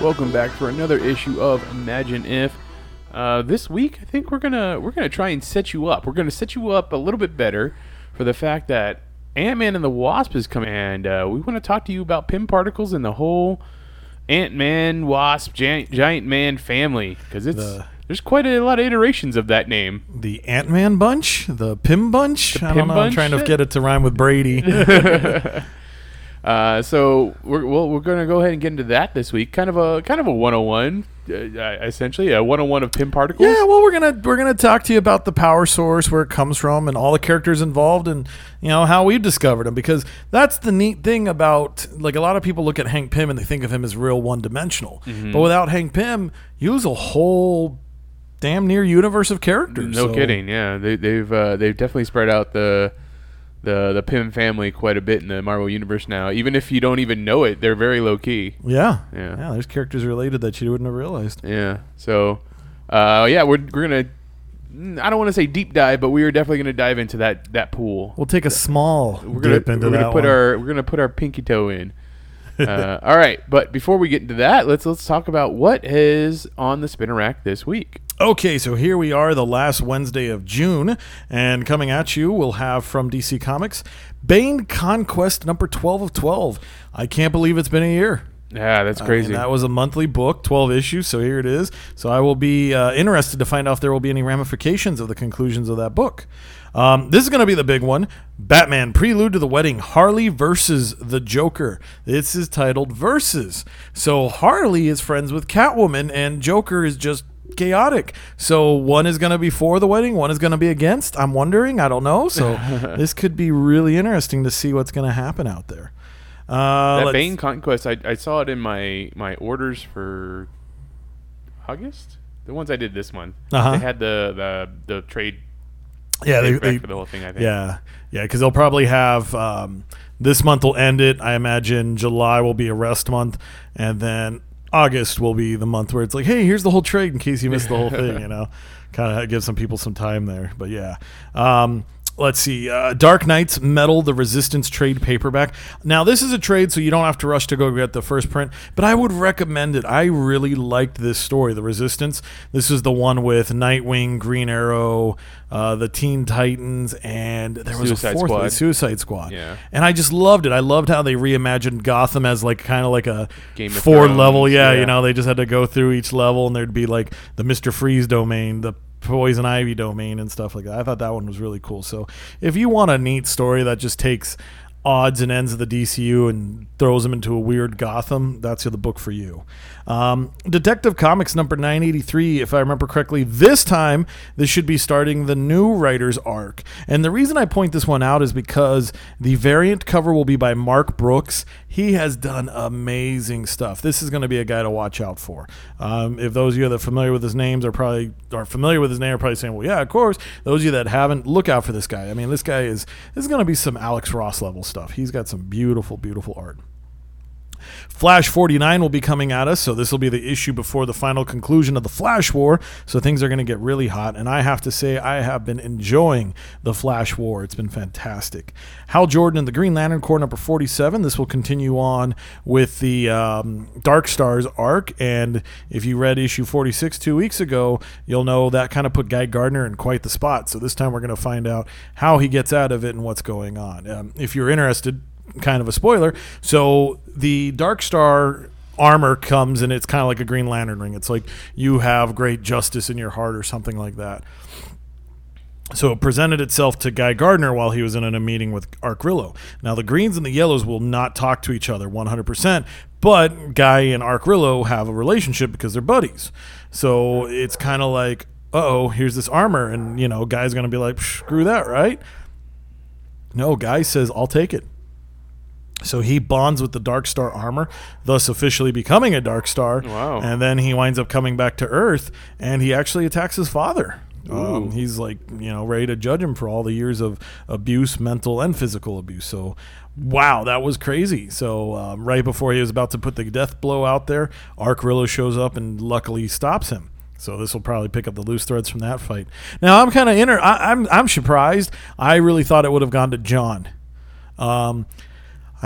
Welcome back for another issue of Imagine If. Uh, this week, I think we're gonna we're gonna try and set you up. We're gonna set you up a little bit better for the fact that Ant Man and the Wasp is coming, and uh, we want to talk to you about Pym particles and the whole Ant Man, Wasp, Giant, Giant Man family because it's The- there's quite a lot of iterations of that name. The Ant Man bunch, the Pym bunch. The I Pym don't know. I'm trying to get it to rhyme with Brady. Uh, so we're we'll, we're gonna go ahead and get into that this week. Kind of a kind of a 101, uh, uh, essentially a 101 of Pym particles. yeah, well, we're gonna we're gonna talk to you about the power source, where it comes from, and all the characters involved, and you know how we've discovered them. Because that's the neat thing about like a lot of people look at Hank Pym and they think of him as real one dimensional. Mm-hmm. But without Hank Pym, you lose a whole damn near universe of characters. No So- kidding. Yeah, they, they've uh, they've definitely spread out the the the Pym family quite a bit in the Marvel universe now. Even if you don't even know it, they're very low key. Yeah, Yeah. yeah. There's characters related that you wouldn't have realized. Yeah. So, uh, yeah, we're we're gonna. mm, I don't want to say deep dive, but we are definitely gonna dive into that that pool. We'll take a small We're gonna dip into we're that gonna put one. our we're gonna put our pinky toe in. uh, all right, but before we get into that, let's let's talk about what is on the spinner rack this week. Okay, so here we are, the last Wednesday of June, and coming at you, we'll have from DC Comics Bane Conquest number 12 of 12. I can't believe it's been a year. Yeah, that's I mean, crazy. that was a monthly book, 12 issues, so here it is. So I will be uh, interested to find out if there will be any ramifications of the conclusions of that book. Um, this is going to be the big one Batman Prelude to the Wedding Harley versus the Joker. This is titled Versus. So Harley is friends with Catwoman, and Joker is just chaotic. So one is going to be for the wedding, one is going to be against. I'm wondering. I don't know. So this could be really interesting to see what's going to happen out there. Uh, that Bane Conquest, I, I saw it in my my orders for August. The ones I did this month, Uh-huh. they had the the the trade yeah, they, they, for the whole thing. I think. Yeah, yeah, because they'll probably have um, this month will end it. I imagine July will be a rest month, and then August will be the month where it's like, hey, here's the whole trade in case you missed the whole thing. You know, kind of give some people some time there. But yeah. Um, Let's see. Uh, Dark Knights Metal, the Resistance trade paperback. Now, this is a trade, so you don't have to rush to go get the first print, but I would recommend it. I really liked this story, The Resistance. This is the one with Nightwing, Green Arrow, uh, the Teen Titans, and there was Suicide a fourth Squad. Suicide Squad. Yeah. And I just loved it. I loved how they reimagined Gotham as like kind of like a Game four Thrones, level. Yeah, yeah. you know, they just had to go through each level, and there'd be like the Mister Freeze domain, the Poison Ivy domain, and stuff like that. I thought that one was really cool. So if you want a neat story that just takes odds and ends of the DCU and throws them into a weird Gotham, that's the book for you. Um, Detective Comics number 983, if I remember correctly, this time this should be starting the new writer's arc. And the reason I point this one out is because the variant cover will be by Mark Brooks. He has done amazing stuff. This is going to be a guy to watch out for. Um, if those of you that are familiar with his names are probably are familiar with his name are probably saying, "Well, yeah, of course." Those of you that haven't, look out for this guy. I mean, this guy is this is going to be some Alex Ross level stuff. He's got some beautiful, beautiful art. Flash 49 will be coming at us, so this will be the issue before the final conclusion of the Flash War. So things are going to get really hot, and I have to say, I have been enjoying the Flash War. It's been fantastic. Hal Jordan and the Green Lantern Corps number 47. This will continue on with the um, Dark Stars arc, and if you read issue 46 two weeks ago, you'll know that kind of put Guy Gardner in quite the spot. So this time we're going to find out how he gets out of it and what's going on. Um, if you're interested, kind of a spoiler. So the Dark Star armor comes and it's kind of like a Green Lantern ring. It's like you have great justice in your heart or something like that. So it presented itself to Guy Gardner while he was in a meeting with Arkillo. Now the greens and the yellows will not talk to each other 100%, but Guy and Arkillo have a relationship because they're buddies. So it's kind of like, uh-oh, here's this armor and you know, Guy's going to be like, screw that, right? No, Guy says, "I'll take it." So he bonds with the Dark Star armor, thus officially becoming a Dark Star. Wow. And then he winds up coming back to Earth, and he actually attacks his father. Um, he's like, you know, ready to judge him for all the years of abuse, mental and physical abuse. So, wow, that was crazy. So, um, right before he was about to put the death blow out there, Arkillo shows up and luckily stops him. So this will probably pick up the loose threads from that fight. Now I'm kind of inner. I, I'm I'm surprised. I really thought it would have gone to John. Um,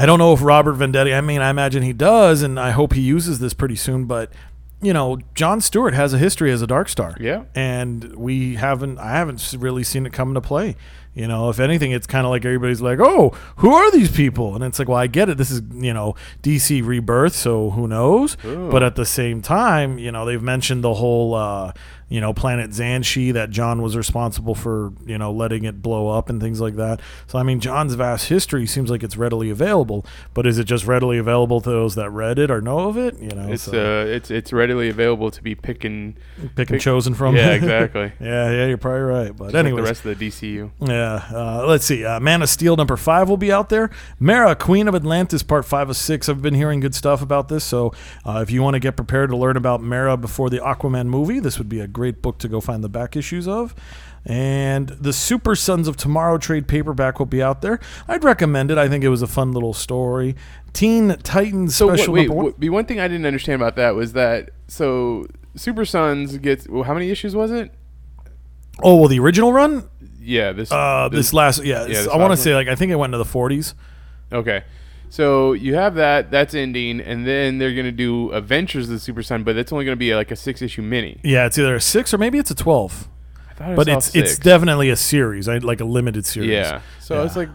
I don't know if Robert Venditti. I mean, I imagine he does, and I hope he uses this pretty soon. But you know, John Stewart has a history as a Dark Star. Yeah. and we haven't. I haven't really seen it come into play. You know, if anything, it's kind of like everybody's like, "Oh, who are these people?" And it's like, "Well, I get it. This is you know DC Rebirth, so who knows?" But at the same time, you know, they've mentioned the whole. Uh, you know, Planet Xanshi that John was responsible for, you know, letting it blow up and things like that. So, I mean, John's vast history seems like it's readily available, but is it just readily available to those that read it or know of it? You know, It's so uh, it's it's readily available to be picking. pick and chosen from. Yeah, exactly. yeah, yeah, you're probably right. But Just like anyway, the rest of the DCU. yeah, uh, let's see. Uh, Man of Steel number five will be out there. Mera, Queen of Atlantis, part five of six. I've been hearing good stuff about this. So uh, if you want to get prepared to learn about Mera before the Aquaman movie, this would be a great book to go find the back issues of. And the Super Sons of Tomorrow trade paperback will be out there. I'd recommend it. I think it was a fun little story. Teen Titans So special wait, number one. wait, the one thing I didn't understand about that was that so Super Sons gets well, how many issues was it? Oh well, the original run. Yeah, this Uh, this last yeah, this I want to say like I think it went into the 40s. Okay. So you have that, that's ending, and then they're gonna do Adventures of the Super Son, but that's only gonna be like a six issue mini. Yeah, it's either a six or maybe it's a 12. I thought I but saw it's six. it's definitely a series, I like a limited series. Yeah. So Yeah. it's like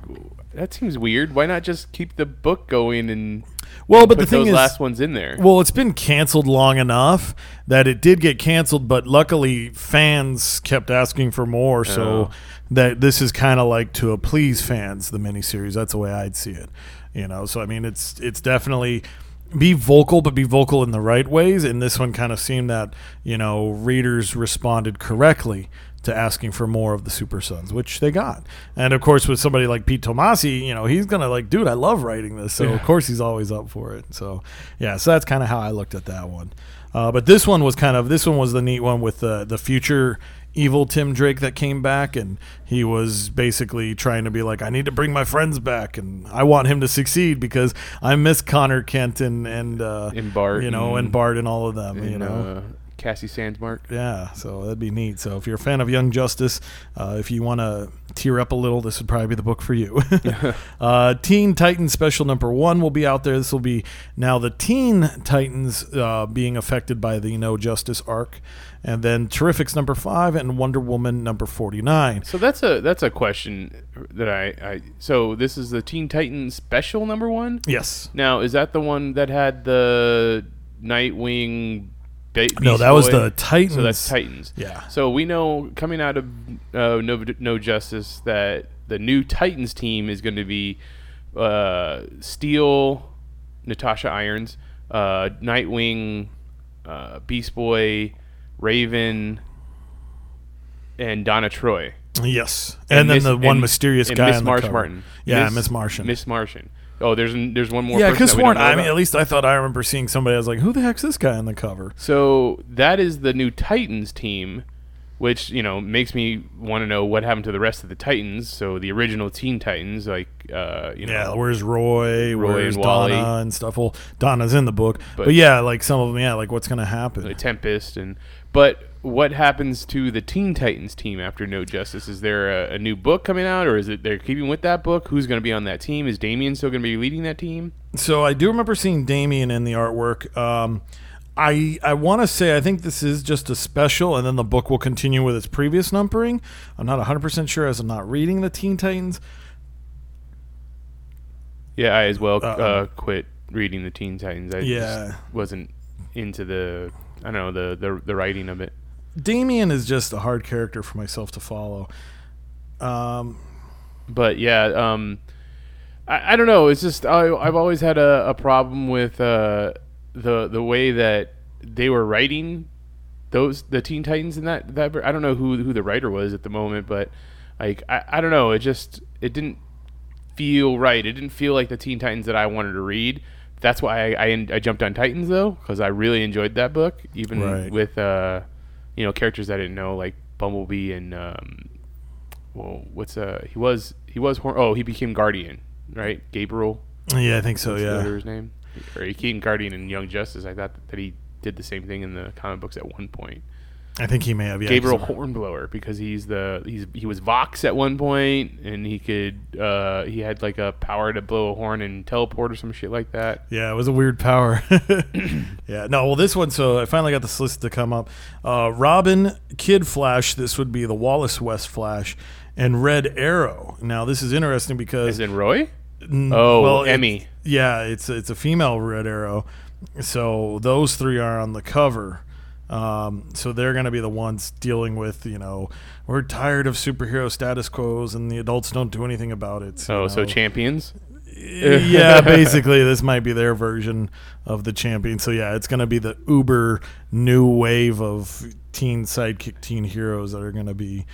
that seems weird. Why not just keep the book going and Well, but put the thing those is, last ones in there? well, it's been canceled long enough that it did get canceled, but luckily fans kept asking for more, so Oh. that this is kind of like to please fans the miniseries. That's the way I'd see it. You know, so I mean, it's it's definitely be vocal, but be vocal in the right ways. And this one kind of seemed that you know readers responded correctly to asking for more of the Super Sons, which they got. And of course, with somebody like Pete Tomasi, you know, he's gonna like, dude, I love writing this, so of course he's always up for it. So yeah, so that's kind of how I looked at that one. Uh, but this one was kind of this one was the neat one with the the future evil Tim Drake that came back, and he was basically trying to be like, I need to bring my friends back, and I want him to succeed because I miss Connor Kent and and uh, And Bart you know, and- and Bart and all of them, you know. uh, Cassie Sandsmark. Yeah, so that'd be neat. So if you're a fan of Young Justice, uh, if you want to tear up a little, this would probably be the book for you. uh, Teen Titans Special Number One will be out there. This will be now the Teen Titans uh, being affected by the No Justice arc, and then Terrifics Number Five and Wonder Woman Number Forty Nine. So that's a that's a question that I, I so this is the Teen Titans special number one. Yes. Now is that the one that had the Nightwing? Ba- No, that was the Titans. So that's Titans. Yeah. So we know coming out of uh, no, no Justice that the new Titans team is going to be uh, Steel, Natasha Irons, uh, Nightwing, uh, Beast Boy, Raven, and Donna Troy. Yes, and, then Miss- the one and- mysterious and guy Miss on the Marsh cover. Martin. Yeah, Miss Martian. Miss Martian. Oh, there's there's one more. yeah, because Warren. I mean, at least I thought I remember seeing somebody. I was like, "Who the heck's this guy on the cover?" So that is the new Titans team, which you know makes me want to know what happened to the rest of the Titans. So the original Teen Titans, like uh, you know, Yeah, where's Roy? Roy where's and Wally. Donna and stuff? Well, Donna's in the book, but, But- yeah, like some of them, yeah, like what's gonna happen? the Tempest, and but what happens to the Teen Titans team after No Justice? Is there a, a new book coming out, or is it they're keeping with that book? Who's going to be on that team? Is Damian still going to be leading that team? So I do remember seeing Damian in the artwork. Um, I I want to say I think this is just a special, and then the book will continue with its previous numbering. I'm not 100 percent sure as I'm not reading the Teen Titans. Yeah, I as well Uh, uh, quit reading the Teen Titans. I Yeah. just wasn't into the I don't know the the, the writing of it. Damian is just a hard character for myself to follow. Um, but yeah, um, I, I don't know. It's just I, I've always had a, a problem with uh, the the way that they were writing those the Teen Titans in that that I don't know who who the writer was at the moment, but like I, I don't know. It just it didn't feel right. It didn't feel like the Teen Titans that I wanted to read. That's why I, I, I jumped on Titans though, because I really enjoyed that book, even Right. with uh, you know characters I didn't know like Bumblebee and um, well, what's uh he was he was Hor- oh he became Guardian right Gabriel Yeah, I think so. Yeah. other's name or he became Guardian in Young Justice. I thought that he did the same thing in the comic books at one point. I think he may have. Yeah, Gabriel Hornblower because he's the he's he was Vox at one point and he could uh he had like a power to blow a horn and teleport or some shit like that. Yeah, it was a weird power. yeah, no, well, this one, so I finally got this list to come up. Uh, Robin, Kid Flash, this would be the Wallace West Flash, and Red Arrow. Now, this is interesting because. As in Roy? Mm, Oh, well, it- Emmy. yeah, it's it's a female Red Arrow. So those three are on the cover. Um, so they're going to be the ones dealing with, you know, we're tired of superhero status quos and the adults don't do anything about it. Oh, so champions? yeah, basically, this might be their version of the champion. So yeah, it's going to be the uber new wave of teen sidekick teen heroes that are going to be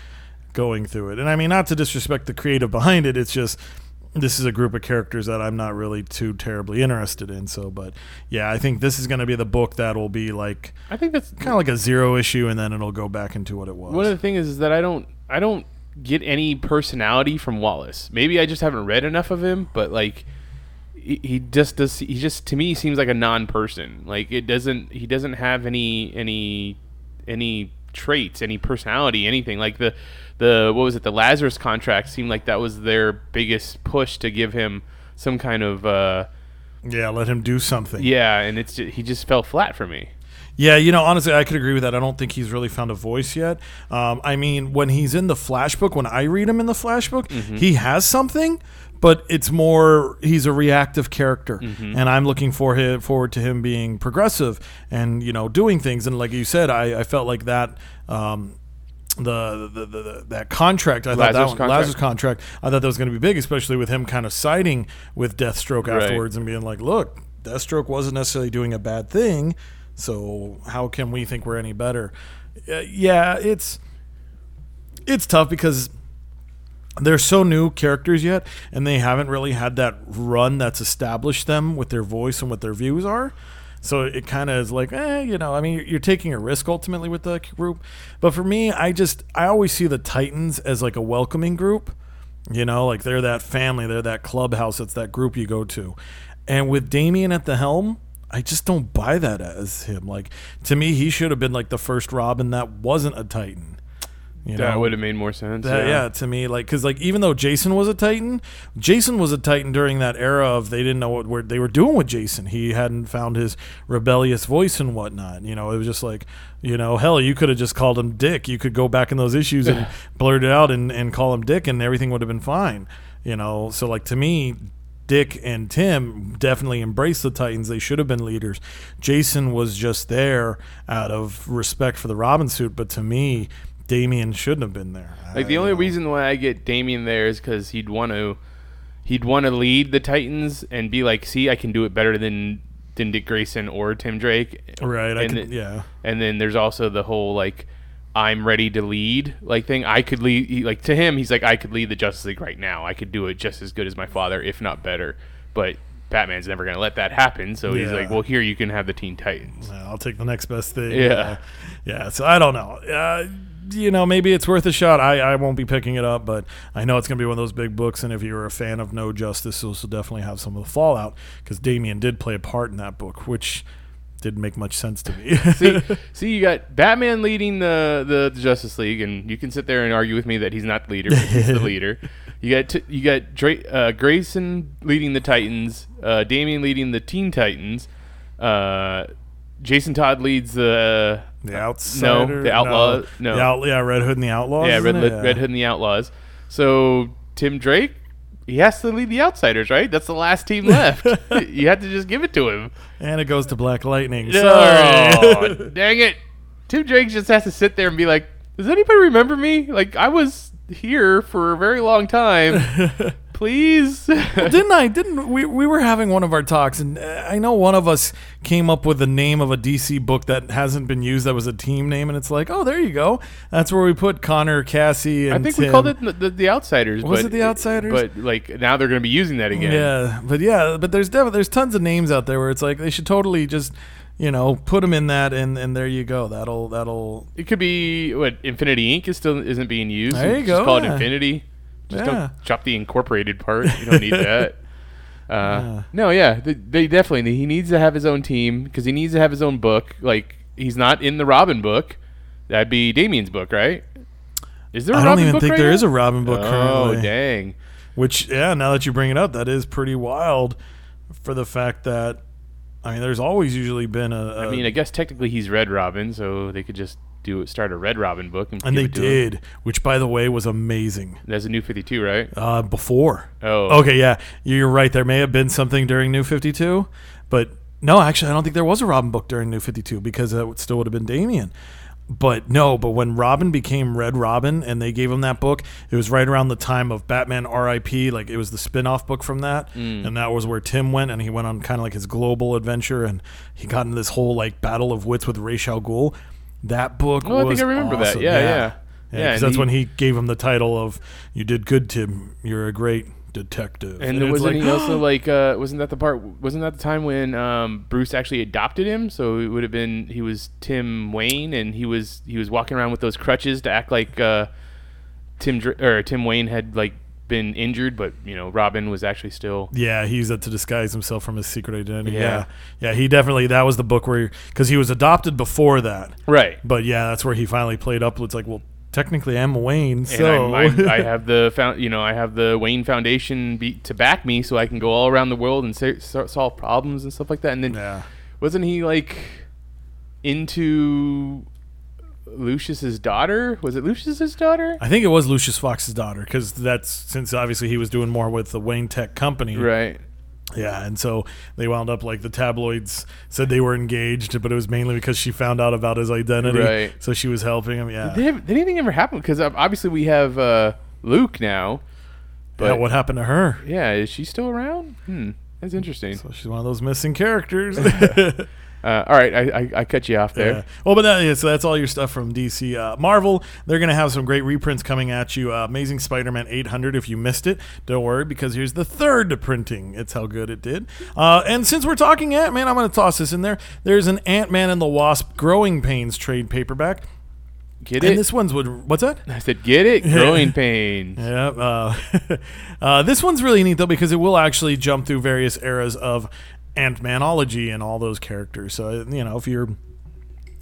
going through it. And I mean, not to disrespect the creative behind it, it's just this is a group of characters that I'm not really too terribly interested in. So, but yeah, I think this is going to be the book that will be like I think that's kind of like a zero issue, and then it'll go back into what it was. one of the things is that I don't I don't get any personality from Wallace. Maybe I just haven't read enough of him, but like he, he just does he just to me seems like a non-person. Like it doesn't he doesn't have any any any traits, any personality, anything. Like the the what was it? The Lazarus contract seemed like that was their biggest push to give him some kind of uh yeah, let him do something. yeah, and it's ju- he just fell flat for me. Yeah, you know, honestly, I could agree with that. I don't think he's really found a voice yet. Um, I mean, when he's in the flashbook, when I read him in the Flash book, he has something, but it's more he's a reactive character, and I'm looking for him, forward to him being progressive and you know doing things. And like you said, I, I felt like that. Um, the, the, the, the that contract, I thought that one, contract. Lazarus contract, I thought that was going to be big, especially with him kind of siding with Deathstroke Right. afterwards and being like, "Look, Deathstroke wasn't necessarily doing a bad thing, so how can we think we're any better?" Uh, yeah, it's it's tough because they're so new characters yet, and they haven't really had that run that's established them with their voice and what their views are. So it kind of is like, eh, you know, I mean, you're, taking a risk ultimately with the group. But for me, I just, I always see the Titans as like a welcoming group. You know, like they're that family, they're that clubhouse, it's that group you go to. And with Damian at the helm, I just don't buy that as him. Like to me, he should have been like the first Robin that wasn't a Titan. You That know? would have made more sense. That- yeah. to me, like, because like even though Jason was a Titan, Jason was a Titan during that era of they didn't know what were, they were doing with Jason. He hadn't found his rebellious voice and whatnot. You know, it was just like, you know, hell, you could have just called him Dick. You could go back in those issues and blurt it out and, and call him Dick, and everything would have been fine. You know, so like to me. Dick and Tim definitely embraced the Titans. They should have been leaders. Jason was just there out of respect for the Robin suit, but to me, Damian shouldn't have been there. Like the I- only reason why I get Damian there is because he'd want to, he'd want to lead the Titans and be like, see, I can do it better than than Dick Grayson or Tim Drake. Right, I And could, the- yeah. And then there's also the whole like, I'm ready to lead like thing. I could lead. He, like to him, he's like, I could lead the Justice League right now. I could do it just as good as my father, if not better. But Batman's never gonna let that happen. So he's like, well, here you can have the Teen Titans. Yeah, I'll take the next best thing. Yeah. Uh, yeah. So I don't know. Uh, you know, maybe it's worth a shot. I, I won't be picking it up, but I know it's going to be one of those big books. And if you're a fan of No Justice, this will definitely have some of the fallout because Damian did play a part in that book, which didn't make much sense to me. see, see, you got Batman leading the, the Justice League, and you can sit there and argue with me that he's not the leader. But he's the leader. You got t- you got Dra- uh, Grayson leading the Titans, uh, Damian leading the Teen Titans, uh, Jason Todd leads the the outsider. the Outlaw- no. The out, yeah, Red Hood and the Outlaws. yeah Red, Red Hood and the Outlaws. So Tim Drake, he has to lead the Outsiders, right? That's the last team left. you have to just give it to him. And it goes to Black Lightning. Oh, Sorry. dang it. Tim Drake just has to sit there and be like, Does anybody remember me? Like, I was here for a very long time. please. didn't I? Didn't we? We were having one of our talks, and uh, I know one of us came up with the name of a DC book that hasn't been used. That was a team name, and it's like, oh, there you go. That's where we put Connor, Cassie, and I think we called it the, the, the Outsiders. Was but, it The Outsiders? But like now they're going to be using that again. Yeah, but yeah, but there's definitely there's tons of names out there where it's like they should totally just, you know, put them in that, and and there you go. That'll that'll It could be what Infinity Inc. is still isn't being used. There you Just go, Call it. Infinity. Just Yeah. don't chop the incorporated part. You don't need that. Uh, No, yeah, they, they definitely. He needs to have his own team because he needs to have his own book. Like he's not in the Robin book. That'd be Damian's book, right? Is there? a I don't Robin even think right there now? is a Robin book Oh currently. dang! Which, yeah, now that you bring it up, that is pretty wild for the fact that, I mean, there's always usually been a. a I mean, I guess technically he's Red Robin, so they could just do start a Red Robin book and, and they it to him. did, which, by the way, was amazing. That's a new Fifty Two, right? Uh, before. Oh, Okay, yeah, you're right. There may have been something during New 52, but no, actually, I don't think there was a Robin book during New 52 because that would- still would have been Damian. But no, but when Robin became Red Robin and they gave him that book, it was right around the time of Batman R.I.P. Like it was the spin-off book from that, Mm. and that was where Tim went, and he went on kind of like his global adventure, and he got into this whole like battle of wits with Ra's al Ghul. That book Oh, I think I remember that. awesome. Yeah, yeah. yeah. Yeah, 'cause and that's he- when he gave him the title of "You did good, Tim. You're a great detective." And, it's wasn't like, he also like uh, wasn't that the part wasn't that the time when um, Bruce actually adopted him? So it would have been he was Tim Wayne and he was he was walking around with those crutches to act like uh, Tim Dr- or Tim Wayne had like been injured, but you know Robin was actually still Yeah, he used that to disguise himself from his secret identity. Yeah. Yeah, yeah, he definitely that was the book where because he was adopted before that, right. but yeah, that's where he finally played up. It's like, well, technically, I'm Wayne, so I'm, I have the found, you know, I have the Wayne Foundation be, to back me, so I can go all around the world and sa- so- solve problems and stuff like that. And then yeah, wasn't he like into Lucius's daughter? Was it Lucius's daughter? I think it was Lucius Fox's daughter because that's since obviously he was doing more with the Wayne Tech Company, Right. Yeah, and so they wound up like the tabloids said they were engaged, but it was mainly because she found out about his identity, Right. so she was helping him. Yeah, Did, did anything ever happen? Because obviously we have uh, Luke now. yeah. But What happened to her? yeah, is she still around? Hmm, that's interesting. So she's one of those missing characters. Uh, all right, I, I, I cut you off there. Yeah. Well, but that, yeah, so that's all your stuff from DC. Uh, Marvel, they're going to have some great reprints coming at you. Uh, Amazing Spider-Man 800. If you missed it, don't worry because here's the third printing. It's how good it did. Uh, and since we're talking Ant-Man, I'm going to toss this in there. There's an Ant-Man and the Wasp Growing Pains trade paperback, Get it. and it? this one's would what's that? I said, get it? Growing pains. Yeah. Uh, uh, this one's really neat though because it will actually jump through various eras of Ant-Manology and all those characters. So you know if you're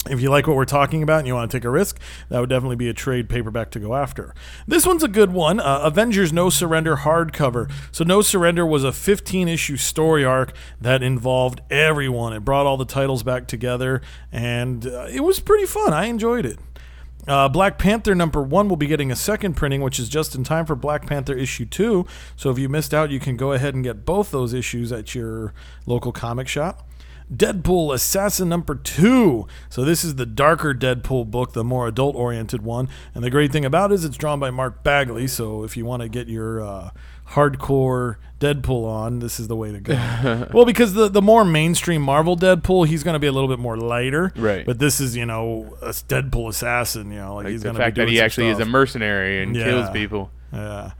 if you like what we're talking about and you want to take a risk, that would definitely be a trade paperback to go after. This one's a good one. Uh, Avengers No Surrender hardcover. So No Surrender was a 15 issue story arc that involved everyone. It brought all the titles back together, and uh, it was pretty fun. I enjoyed it. Uh, Black Panther number one will be getting a second printing, which is just in time for Black Panther issue two. So if you missed out, you can go ahead and get both those issues at your local comic shop. Deadpool Assassin number two. So this is the darker Deadpool book, the more adult-oriented one. And the great thing about it is it's drawn by Mark Bagley. So if you want to get your uh, hardcore Deadpool on, this is the way to go. well, because the the more mainstream Marvel Deadpool, he's going to be a little bit more lighter. Right. But this is you know a Deadpool assassin. You know, like, Like he's going to fact be that he actually is a mercenary and Yeah. kills people. Yeah.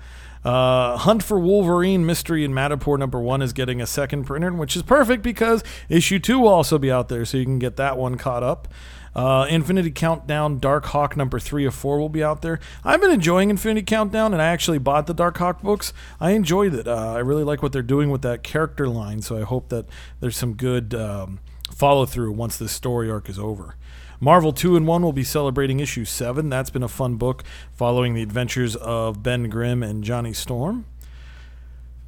Uh, Hunt for Wolverine Mystery in Madripoor number one is getting a second printer, which is perfect because issue two will also be out there, so you can get that one caught up. Uh, Infinity Countdown Darkhawk number three of four will be out there. I've been enjoying Infinity Countdown, and I actually bought the Darkhawk books. I enjoyed it. Uh, I really like what they're doing with that character line, so I hope that there's some good um, follow through once this story arc is over. Marvel 2-in-1 will be celebrating issue 7. That's been a fun book following the adventures of Ben Grimm and Johnny Storm.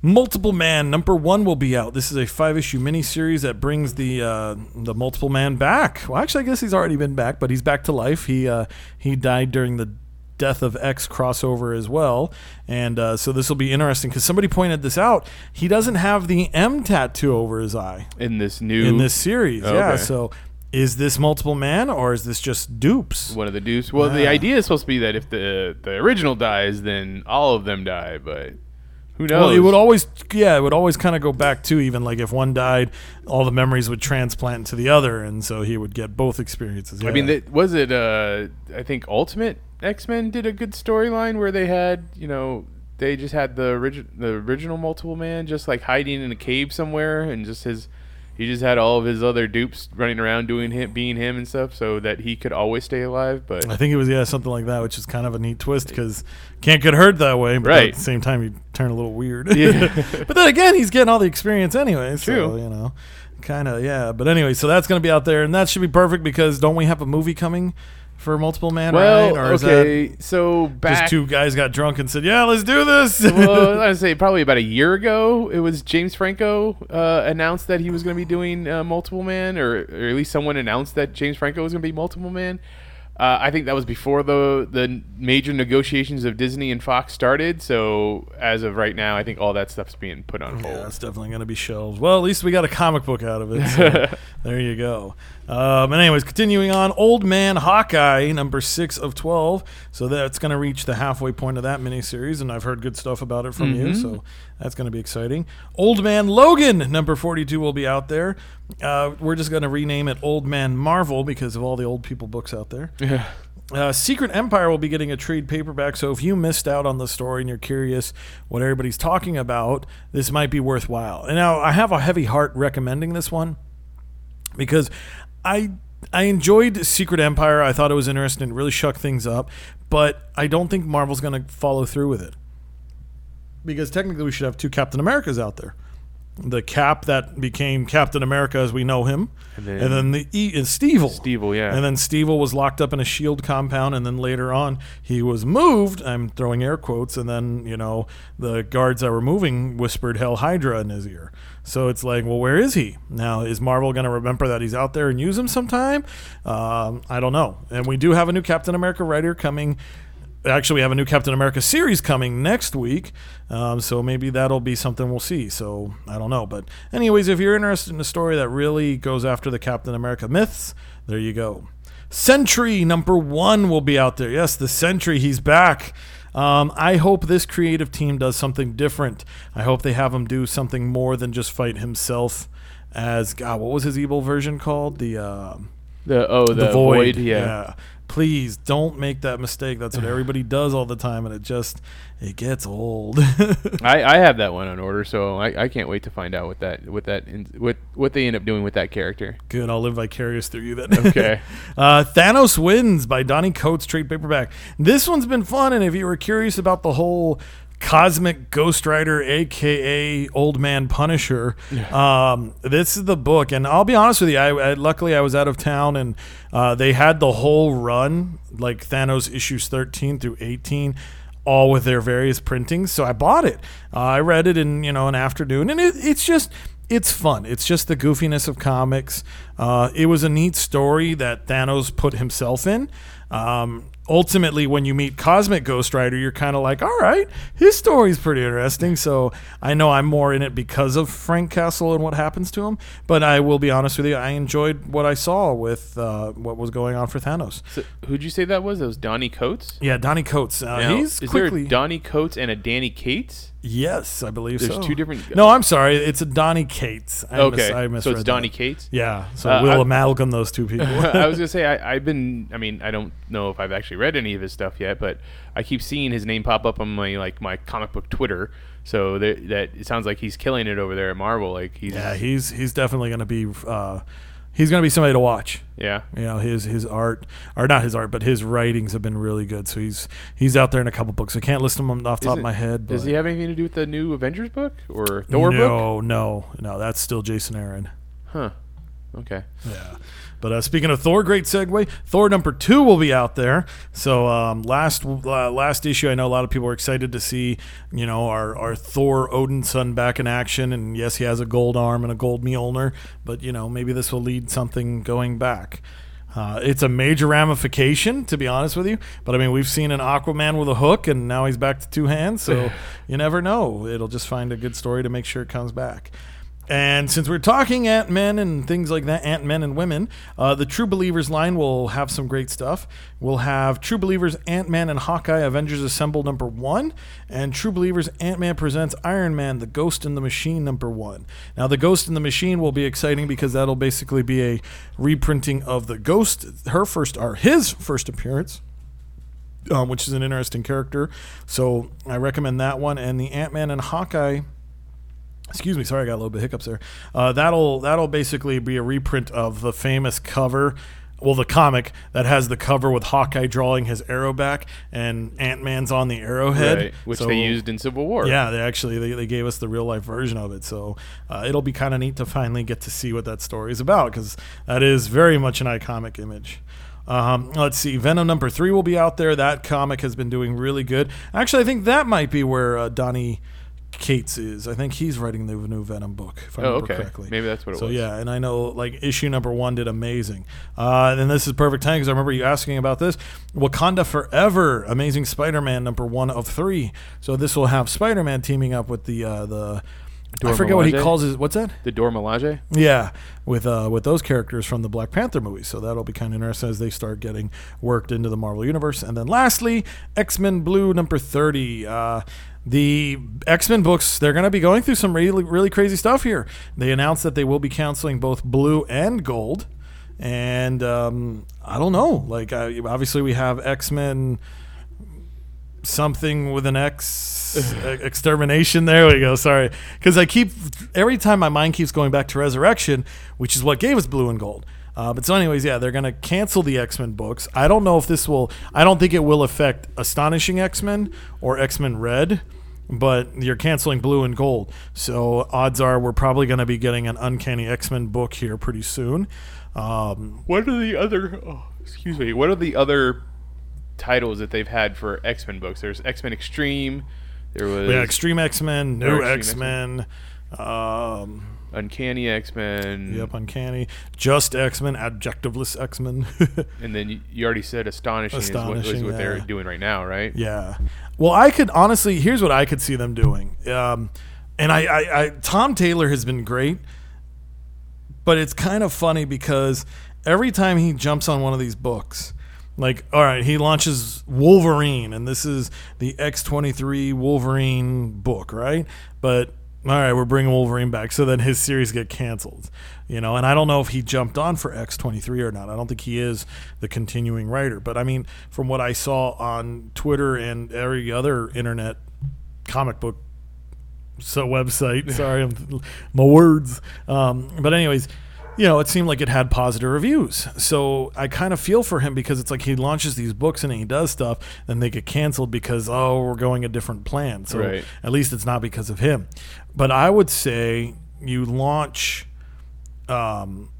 Multiple Man number 1 will be out. This is a 5-issue miniseries that brings the uh, the Multiple Man back. Well, actually I guess he's already been back, but he's back to life. He uh, he died during the Death of X crossover as well. And uh, so this will be interesting because somebody pointed this out. He doesn't have the M tattoo over his eye In this new in this series. Yeah, Okay. so is this multiple man or is this just dupes? one of the dupes. Well, the idea is supposed to be that if the the original dies, then all of them die. But Who knows? Well, it would always, yeah, it would always kind of go back to even like if one died, all the memories would transplant to the other, and so he would get both experiences. I mean, that, was it? Uh, I think Ultimate X Men did a good storyline where they had, you know, they just had the origi- the original Multiple Man just like hiding in a cave somewhere, and just his, he just had all of his other dupes running around doing him, being him and stuff, so that he could always stay alive. But I think it was yeah something like that, which is kind of a neat twist because can't get hurt that way, but Right. at the same time you turn a little weird. Yeah. but then again, he's getting all the experience anyway. So, True. you know, kind of yeah. But anyway, so that's going to be out there, and that should be perfect because don't we have a movie coming for Multiple Man? well, right? Or is okay, so back just two guys got drunk and said, "Yeah, let's do this." well, I'd say probably about a year ago, it was James Franco uh, announced that he was going to be doing uh, Multiple Man, or, or at least someone announced that James Franco was going to be Multiple Man. Uh, I think that was before the the major negotiations of Disney and Fox started. So as of right now, I think all that stuff's being put on hold. Yeah, hold. it's definitely going to be shelved. Well, at least we got a comic book out of it. So there you go. Um, and anyways, continuing on, Old Man Hawkeye, number six of twelve. So that's going to reach the halfway point of that miniseries, and I've heard good stuff about it from you. So that's going to be exciting. Old Man Logan, number forty-two, will be out there. Uh, we're just going to rename it Old Man Marvel because of all the old people books out there. Yeah. Uh, Secret Empire will be getting a trade paperback, so if you missed out on the story and you're curious what everybody's talking about, this might be worthwhile. And now I have a heavy heart recommending this one because I I enjoyed Secret Empire. I thought it was interesting. It really shook things up, but I don't think Marvel's going to follow through with it because technically we should have two Captain Americas out there. The Cap that became Captain America as we know him, and And then, then- the E is Stevel. Stevel, yeah. And then Stevel was locked up in a shield compound, and then later on he was moved. I'm throwing air quotes, and then you know the guards that were moving whispered "Hail Hydra" in his ear. So it's like, well, where is he now? Is Marvel going to remember that he's out there and use him sometime? Um, I don't know. And we do have a new Captain America writer coming. Actually, we have a new Captain America series coming next week, um, so maybe that'll be something we'll see. So I don't know, but anyways, if you're interested in a story that really goes after the Captain America myths, there you go. Sentry number one will be out there. Yes, the Sentry, he's back. Um, I hope this creative team does something different. I hope they have him do something more than just fight himself as God. What was his evil version called? The uh, The oh the, the void, void. yeah. Please don't make that mistake. That's what everybody does all the time, and it just it gets old. I, I have that one on order, so I, I can't wait to find out what that what that in, what what they end up doing with that character. Good, I'll live vicarious through you then. Okay. uh, Thanos Wins by Donnie Coates, trade paperback. This one's been fun, and if you were curious about the whole Cosmic Ghost Rider, aka Old Man Punisher, um, this is the book. And I'll be honest with you, I, I luckily I was out of town, and uh, they had the whole run, like Thanos issues 13 through 18 all with their various printings. So I bought it. Uh, I read it in you know an afternoon, and it, it's just it's fun. It's just the goofiness of comics. Uh, it was a neat story that Thanos put himself in. Um, ultimately, when you meet Cosmic Ghost Rider, you're kind of like, all right, his story's pretty interesting. So I know I'm more in it because of Frank Castle and what happens to him. But I will be honest with you, I enjoyed what I saw with uh, what was going on for Thanos. So, who'd you say that was? That was Donnie Coates. Yeah, Donnie Coates. Uh, Now, he's is quickly. there a Donnie Coates and a Danny Cates? Yes, I believe so. There's so. two different- No, I'm sorry. It's a Donny Cates. I mis- Okay, I so misread it's Donnie that. Cates. Yeah, so Uh, we'll I- amalgam those two people. I was gonna say I, I've been. I mean, I don't know if I've actually read any of his stuff yet, but I keep seeing his name pop up on my like my comic book Twitter. So that, that it sounds like he's killing it over there at Marvel. Like he's yeah, he's he's definitely going to be uh, he's going to be somebody to watch. yeah. You know, his his art or not his art, but his writings have been really good. So he's he's out there in a couple books. I can't list them off the top of my head. But Does he have anything to do with the new Avengers book or Thor book? no, no, no. That's still Jason Aaron. Huh. Okay. Yeah. But uh, speaking of Thor, great segue. Thor number two will be out there. So um, last uh, last issue, I know a lot of people are excited to see, you know, our, our Thor Odinson back in action. And yes, he has a gold arm and a gold Mjolnir, but you know, maybe this will lead something going back. Uh, it's a major ramification, to be honest with you. But I mean, we've seen an Aquaman with a hook, and now he's back to two hands. So you never know. It'll just find a good story to make sure it comes back. And since we're talking Ant Men and things like that, Ant Men and women, uh, the True Believers line will have some great stuff. We'll have True Believers Ant Man and Hawkeye Avengers Assemble number one, and True Believers Ant Man presents Iron Man The Ghost in the Machine number one. Now, The Ghost in the Machine will be exciting because that'll basically be a reprinting of the Ghost, her first, or his first appearance um, which is an interesting character. So I recommend that one. And the Ant Man and Hawkeye. Excuse me, sorry, I got a little bit of hiccups there. Uh, that'll that'll basically be a reprint of the famous cover. Well, the comic that has the cover with Hawkeye drawing his arrow back and Ant Man's on the arrowhead, Right, which So- they used in Civil War. yeah, they actually they, they gave us the real life version of it, so uh, it'll be kind of neat to finally get to see what that story is about because that is very much an iconic image. Um, let's see, Venom number three will be out there. That comic has been doing really good. Actually, I think that might be where uh, Donnie Cates is. I think he's writing the new Venom book, if I Oh, remember okay. correctly. Maybe that's what it so was. yeah, and I know like issue number one did amazing. Uh, and this is perfect time because I remember you asking about this. Wakanda Forever, Amazing Spider-Man number one of three. So this will have Spider-Man teaming up with the uh, the. I Dora forget what he calls his. What's that? The Dora Milaje? Yeah, with uh, with those characters from the Black Panther movie. So that'll be kind of interesting as they start getting worked into the Marvel universe. And then lastly, X Men Blue number thirty. Uh, the X Men books they're going to be going through some really really crazy stuff here. They announced that they will be canceling both Blue and Gold. And um, I don't know. Like, uh, obviously, we have X Men something with an X extermination. There we go. Sorry, because I keep every time my mind keeps going back to Resurrection, which is what gave us Blue and Gold. Uh, but so, anyways, yeah, they're gonna cancel the X Men books. I don't know if this will. I don't think it will affect Astonishing X Men or X Men Red. But you're canceling Blue and Gold, so odds are we're probably going to be getting an Uncanny X Men book here pretty soon. Um, What are the other? Oh, excuse me. What are the other titles that they've had for X Men books? There's X Men Extreme. There was had Extreme X Men, New X Men. Um, Uncanny X Men. Yep, uncanny. Just X Men, adjectiveless X Men. And then you, you already said Astonishing, Astonishing is what, is what they're doing right now, right? yeah. Well, I could honestly. Here's what I could see them doing. Um, and I, I, I, Tom Taylor has been great, but it's kind of funny because every time he jumps on one of these books, like, all right, he launches Wolverine, and this is the X23 Wolverine book, right? But all right, we're bringing Wolverine back. So then his series get canceled, you know. And I don't know if he jumped on for X23 or not. I don't think he is the continuing writer. But I mean, from what I saw on Twitter and every other internet comic book so website. Sorry, I'm, my words. Um, but anyways, you know, it seemed like it had positive reviews. So I kind of feel for him because it's like he launches these books and he does stuff, and they get canceled because oh, we're going a different plan. So Right. at least it's not because of him. But I would say you launch um,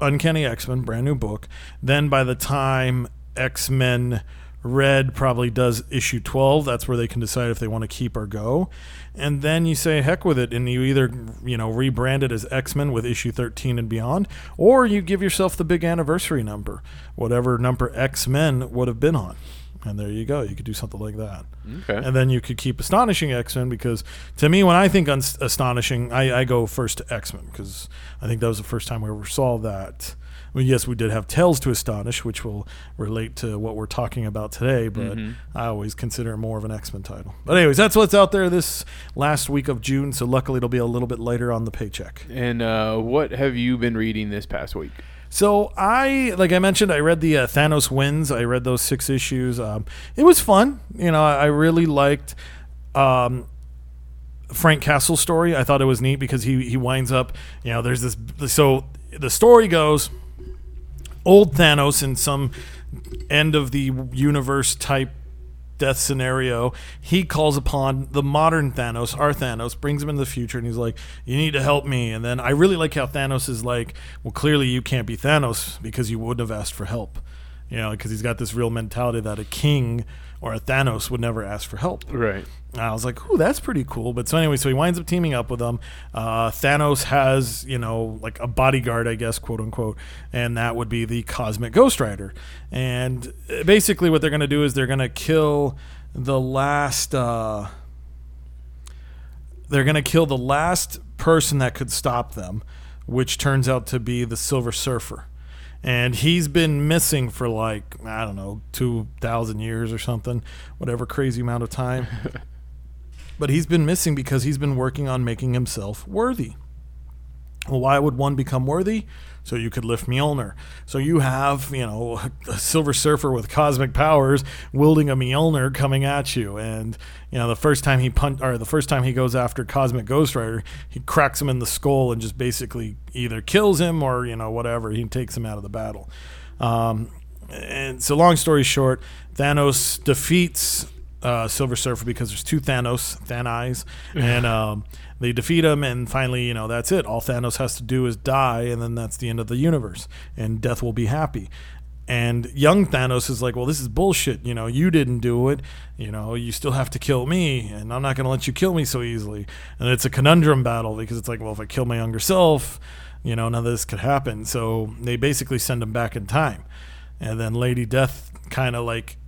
Uncanny X Men, brand new book. Then by the time X Men Red probably does issue 12, that's where they can decide if they want to keep or go. And then you say heck with it and you either, you know, rebrand it as X Men with issue 13 and beyond, or you give yourself the big anniversary number, whatever number X Men would have been on. And there you go. You could do something like that. Okay. And then you could keep Astonishing X Men because to me, when I think on Astonishing, I, I go first to X Men because I think that was the first time we ever saw that. I mean, yes, we did have Tales to Astonish, which will relate to what we're talking about today, but I always consider it more of an X Men title. But, anyways, that's what's out there this last week of June, so luckily it'll be a little bit later on the paycheck. And uh, what have you been reading this past week? So I, like I mentioned, I read the uh, Thanos Wins. I read those six issues. Um, it was fun. You know, I, I really liked um, Frank Castle's story. I thought it was neat because he he winds up. You know, there's this. So the story goes, old Thanos in some end of the universe type death scenario, he calls upon the modern Thanos, our Thanos, brings him into the future, and he's like, "You need to help me." And then I really like how Thanos is like, "Well, clearly you can't be Thanos because you wouldn't have asked for help." You know, because he's got this real mentality that a king or a Thanos would never ask for help. Right. And I was like, ooh, that's pretty cool. But so anyway, so he winds up teaming up with them. Uh, Thanos has, you know, like a bodyguard, I guess, quote unquote, and that would be the Cosmic Ghost Rider. And uh, basically, what they're going to do is they're going to kill the last. Uh, they're going to kill the last person that could stop them, which turns out to be the Silver Surfer. And he's been missing for like, I don't know, 2,000 years or something, whatever crazy amount of time. but he's been missing because he's been working on making himself worthy. Well, why would one become worthy? So you could lift Mjolnir. So you have, you know, a Silver Surfer with cosmic powers wielding a Mjolnir coming at you, and you know the first time he punch or the first time he goes after Cosmic Ghost Rider, he cracks him in the skull and just basically either kills him or you know whatever he takes him out of the battle. Um, and so, long story short, Thanos defeats uh, Silver Surfer because there's two Thanos, Thaneyes, and um, they defeat him, and finally, you know, that's it. All Thanos has to do is die, and then that's the end of the universe, and Death will be happy. And young Thanos is like, well, this is bullshit. You know, you didn't do it. You know, you still have to kill me, and I'm not going to let you kill me so easily. And it's a conundrum battle because it's like, well, if I kill my younger self, you know, none of this could happen. So they basically send him back in time. And then Lady Death kind of like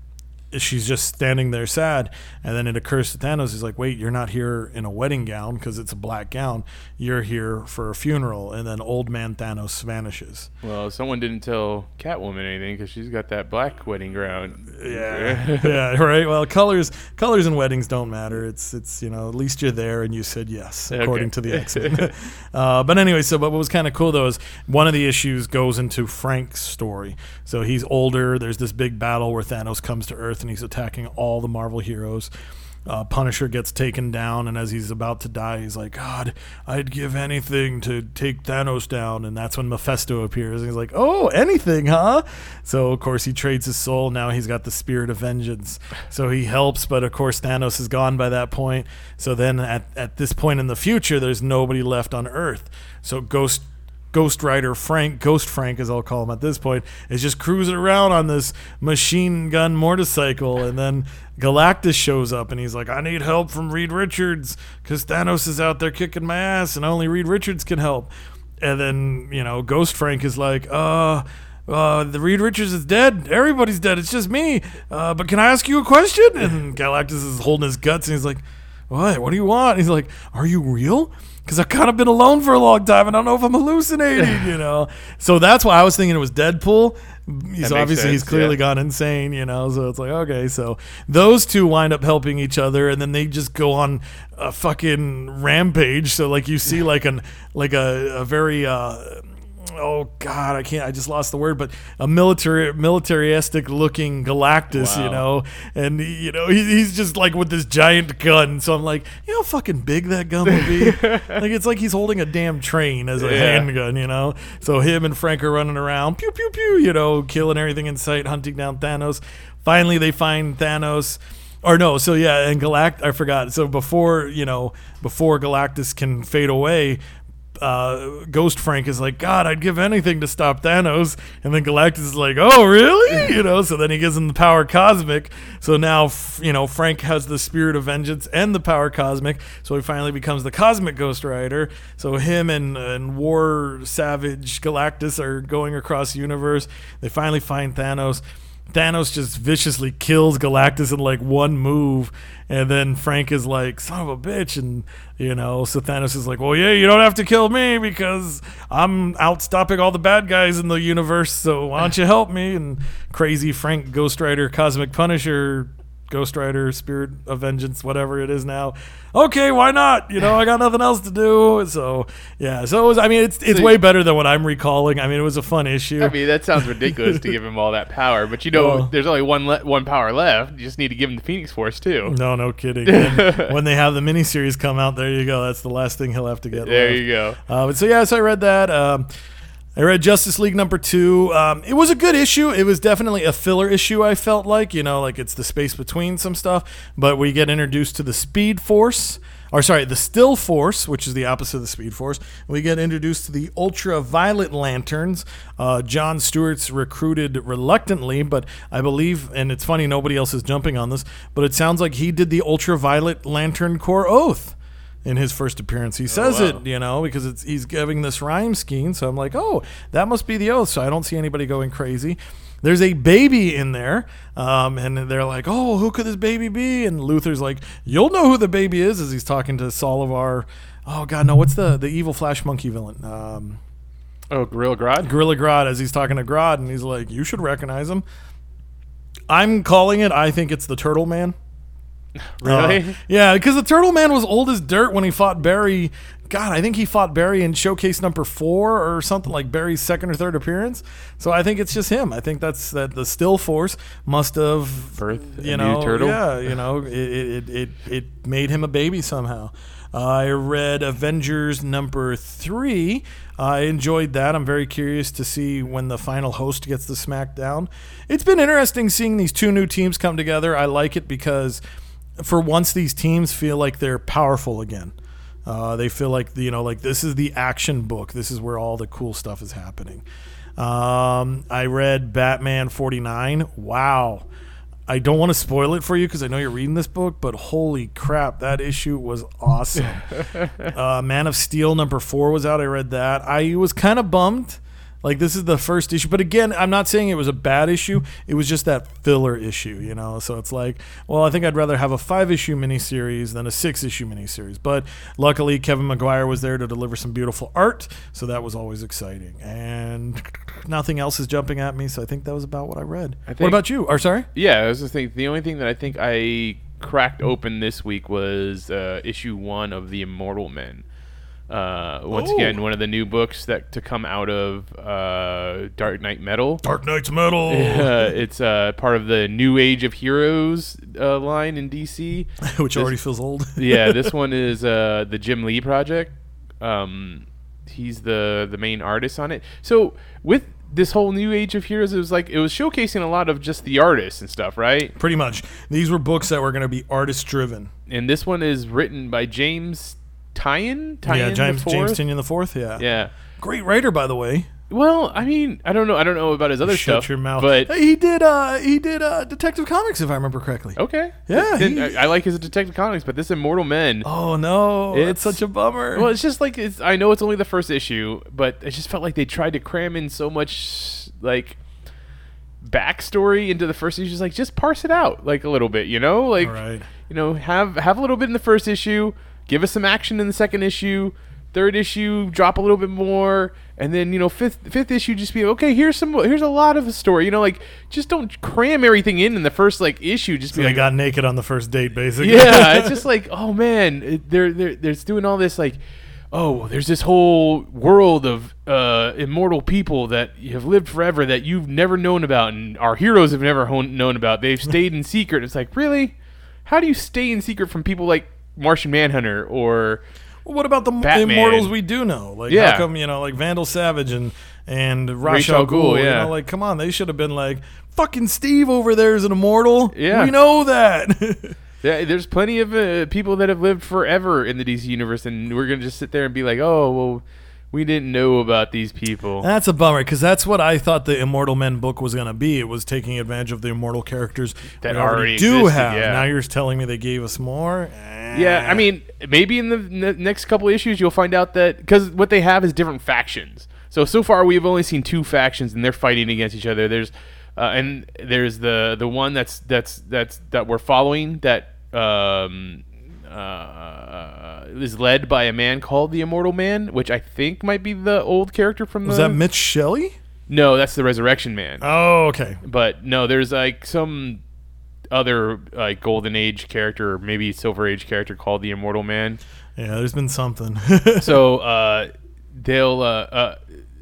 she's just standing there sad and then it occurs to thanos he's like wait you're not here in a wedding gown because it's a black gown. You're here for a funeral. And then old man thanos vanishes. Well, someone didn't tell Catwoman anything because she's got that black wedding gown. yeah. Yeah right? Well colors colors and weddings don't matter. It's it's you know at least you're there and you said yes according Okay. to the x-men. Uh, but anyway so but what was kind of cool though is one of the issues goes into frank's story. So he's older. There's this big battle where thanos comes to earth and he's attacking all the marvel heroes uh, Punisher gets taken down, and as he's about to die, he's like, "God, I'd give anything to take Thanos down." And that's when Mephisto appears, and he's like, "Oh, anything, huh?" So of course he trades his soul. Now he's got the spirit of vengeance, so he helps. But of course Thanos is gone by that point. So then at at this point in the future, there's nobody left on Earth. So Ghost Ghost Rider Frank, Ghost Frank as I'll call him at this point, is just cruising around on this machine gun motorcycle. And then Galactus shows up and he's like, I need help from Reed Richards because Thanos is out there kicking my ass and only Reed Richards can help. And then, you know, Ghost Frank is like, uh, uh, the Reed Richards is dead. Everybody's dead. It's just me. Uh, but can I ask you a question? And Galactus is holding his guts and he's like, what? What do you want? He's like, Are you real? Because I've kind of been alone for a long time and I don't know if I'm hallucinating, you know? So that's why I was thinking it was Deadpool. He's obviously he's clearly yeah. gone insane, you know? So it's like, okay. So those two wind up helping each other and then they just go on a fucking rampage. So, like, you see, like, an, like a, a very, uh, oh god i can't i just lost the word but a military militaristic looking galactus you know? And you know he, he's just like with this giant gun. So i'm like you know how fucking big that gun would be? Like it's like he's holding a damn train as a Yeah. handgun you know? So him and frank are running around pew pew pew you know killing everything in sight hunting down thanos. Finally they find thanos. Or no, so yeah, and Galact I forgot. So before, you know, before Galactus can fade away, uh, Ghost Frank is like, God, I'd give anything to stop Thanos. And then Galactus is like, Oh, really? You know, so then he gives him the power cosmic. So now, you know, Frank has the spirit of vengeance and the power cosmic. So he finally becomes the cosmic Ghost Rider. So him and, and War Savage Galactus are going across the universe. They finally find Thanos. Thanos just viciously kills Galactus in like one move, and then Frank is like, "Son of a bitch," and you know, so Thanos is like, "Well, yeah, you don't have to kill me because I'm out stopping all the bad guys in the universe. So why don't you help me?" And crazy Frank, Ghost Rider, Cosmic Punisher, Ghost Rider, Spirit of Vengeance, whatever it is now. Okay, why not? You know, I got nothing else to do. So yeah, so it was. I mean, it's it's So- way better than what I'm recalling. I mean, it was a fun issue. I mean, that sounds ridiculous to give him all that power, but you know, Well- there's only one le- one power left. You just need to give him the Phoenix Force too. No, no kidding. When they have the miniseries come out, there you go. That's the last thing he'll have to get. There left. you go. Uh, but so yeah, so I read that. Um, I read Justice League number two. Um, it was a good issue. It was definitely a filler issue. I felt like you know, like it's the space between some stuff. But we get introduced to the Speed Force. Or sorry, the Still Force, which is the opposite of the Speed Force. We get introduced to the Ultraviolet Lanterns. Uh, John Stewart's recruited reluctantly, but I believe, and it's funny, nobody else is jumping on this, but it sounds like he did the Ultraviolet Lantern Corps oath in his first appearance. He says wow. it, you know, because it's he's giving this rhyme scheme. So I'm like, oh, that must be the oath. So I don't see anybody going crazy. There's a baby in there, um, and they're like, "Oh, who could this baby be?" And Luthor's like, "You'll know who the baby is," as he's talking to Solovar. oh god, no, what's the the evil Flash Monkey villain? Um, Oh, Gorilla Grodd. Gorilla Grodd as he's talking to Grodd, and he's like, "You should recognize him." I'm calling it. I think it's the Turtle Man. really? Uh, yeah, because the Turtle Man was old as dirt when he fought Barry. God, I think he fought Barry in showcase number four or something like Barry's second or third appearance. So I think it's just him. I think that's that the Still Force must have Birth you new know, turtle? Yeah, you know, it it, it, it made him a baby somehow. Uh, I read Avengers number three. I enjoyed that. I'm very curious to see when the final host gets the SmackDown. It's been interesting seeing these two new teams come together. I like it because for once these teams feel like they're powerful again. Uh, they feel like you know, like this is the action book. This is where all the cool stuff is happening. Um, I read Batman 49. Wow. I don't want to spoil it for you because I know you're reading this book, but holy crap, that issue was awesome. uh, Man of Steel number four was out. I read that. I was kind of bummed. Like this is the first issue, but again, I'm not saying it was a bad issue. It was just that filler issue, you know. So it's like, well, I think I'd rather have a five issue miniseries than a six issue miniseries. But luckily, Kevin Maguire was there to deliver some beautiful art, so that was always exciting. And nothing else is jumping at me, so I think that was about what I read. what think- about you? Or sorry? Yeah, I was just thinking. The only thing that I think I cracked open this week was uh, issue one of the Immortal Men. Uh, once Oh. again, one of the new books that to come out of uh, Dark Knight Metal. Dark Nights Metal. Uh, it's uh, part of the New Age of Heroes uh, line in DC. Which already feels old. yeah, this one is uh, the Jim Lee project. Um, he's the the main artist on it. So with this whole New Age of Heroes, it was like it was showcasing a lot of just the artists and stuff, right? Pretty much. These were books that were going to be artist driven. And this one is written by James Tyen. Tyen Yeah, the James James fourth? Tynion the fourth. Yeah. Yeah. Great writer, by the way. Well, I mean, I don't know. I don't know about his other Shut stuff. your mouth. But Hey, he did. Uh, he did uh, Detective Comics, if I remember correctly. okay. Yeah, Then he- I, I like his Detective Comics, but this Immortal Men. Oh no, it's It's- such a bummer. Well, it's just like it's. I know it's only the first issue, but it just felt like they tried to cram in so much like backstory into the first issue. Just like just parse it out like a little bit, you know, like All right. you know have have a little bit in the first issue, give us some action in the second issue. Third issue, drop a little bit more, and then you know fifth fifth issue, just be okay. Here's some, here's a lot of the story. You know, like just don't cram everything in in the first like issue. Just so be like, got naked on the first date, basically. yeah, it's just like, oh man, it, they're they're they're doing all this like, oh, there's this whole world of uh, immortal people that you have lived forever that you've never known about, and our heroes have never known about. They've stayed in secret. It's like, really? How do you stay in secret from people like Martian Manhunter or? Well, what about the Batman. immortals we do know? Like, Yeah. how come you know, like Vandal Savage and and Ra's al Ghul, Ghul? You yeah. know, like, come on, they should have been like, fucking Steve over there is an immortal. Yeah. we know that. Yeah, there's plenty of uh, people that have lived forever in the DC universe, and we're gonna just sit there and be like, oh, well, we didn't know about these people. That's a bummer because that's what I thought the Immortal Men book was going to be. It was taking advantage of the immortal characters That we already do existed, have. yeah. Now you're telling me they gave us more. Yeah, I mean, maybe in the n- next couple issues you'll find out that because what they have is different factions. So so far we've only seen two factions and they're fighting against each other. There's uh, and there's the the one that's that's that's that we're following that um uh is led by a man called the Immortal Man, which I think might be the old character from was the that Mitch Shelley? No, that's the Resurrection Man. Oh, okay. But no, there's like some other like golden age character or maybe silver age character called the Immortal Man. Yeah, there's been something. so uh, they'll uh, uh,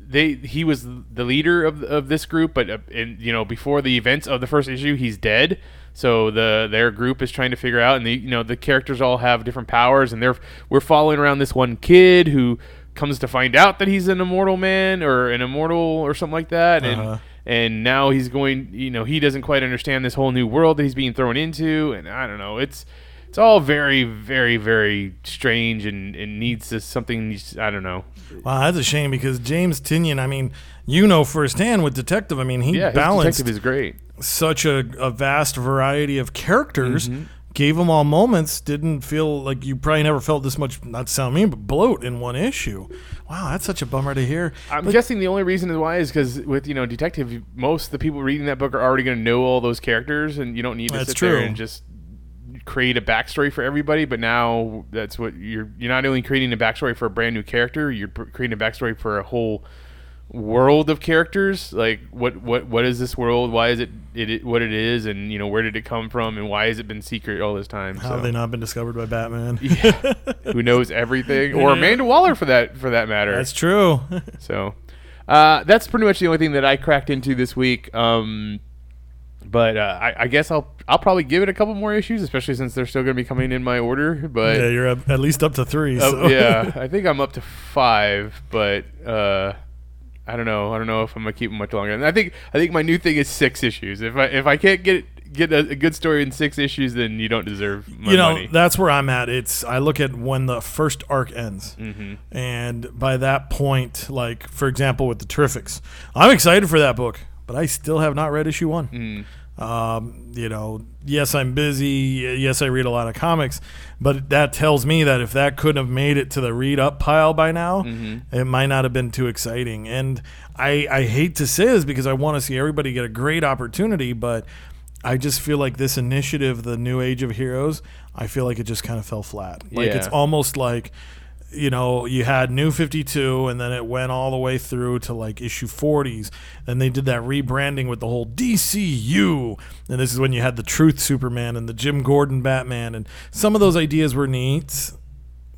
they he was the leader of of this group, but uh, in, you know before the events of the first issue, he's dead. So the their group is trying to figure out, and the you know the characters all have different powers, and they're we're following around this one kid who comes to find out that he's an immortal man or an immortal or something like that, and Uh-huh. and now he's going you know he doesn't quite understand this whole new world that he's being thrown into, and I don't know it's it's all very very very strange and, and needs to something I don't know Wow, that's a shame because James Tynion, I mean, you know firsthand with Detective, I mean, he yeah balanced detective is great such a, a vast variety of characters, Mm-hmm. gave them all moments, didn't feel like you probably never felt this much, not sound mean, but bloat in one issue. Wow, that's such a bummer to hear. I'm But- guessing the only reason why is because with you know detective most of the people reading that book are already going to know all those characters and you don't need to sit there and just create a backstory for everybody, but now that's what you're you're not only creating a backstory for a brand new character, you're creating a backstory for a whole world of characters. Like what what what is this world? Why is it it, it what it is? And you know where did it come from? And why has it been secret all this time? How So, have they not been discovered by Batman? who knows everything? Or Amanda Waller for that for that matter. That's true. So uh, that's pretty much the only thing that I cracked into this week. Um, but uh, I, I guess I'll I'll probably give it a couple more issues, especially since they're still going to be coming in my order. But yeah, you're at at least up to three. uh, so. yeah, I think I'm up to five, but uh, I don't know. I don't know if I'm gonna keep them much longer. And I think I think my new thing is six issues. If I if I can't get get a, a good story in six issues, then you don't deserve my you know money. that's where i'm at it's i look at when the first arc ends Mm-hmm. and by that point like for example with the terrifics i'm excited for that book but i still have not read issue one Mm. Um, you know yes i'm busy yes i read a lot of comics but that tells me that if that couldn't have made it to the read up pile by now Mm-hmm. it might not have been too exciting and i i hate to say this because i want to see everybody get a great opportunity but I just feel like this initiative, the New Age of Heroes, I feel like it just kind of fell flat. Like it's almost like, you know, you had New 52 and then it went all the way through to like issue 40s. Then they did that rebranding with the whole DCU. And this is when you had the Truth Superman and the Jim Gordon Batman. And some of those ideas were neat.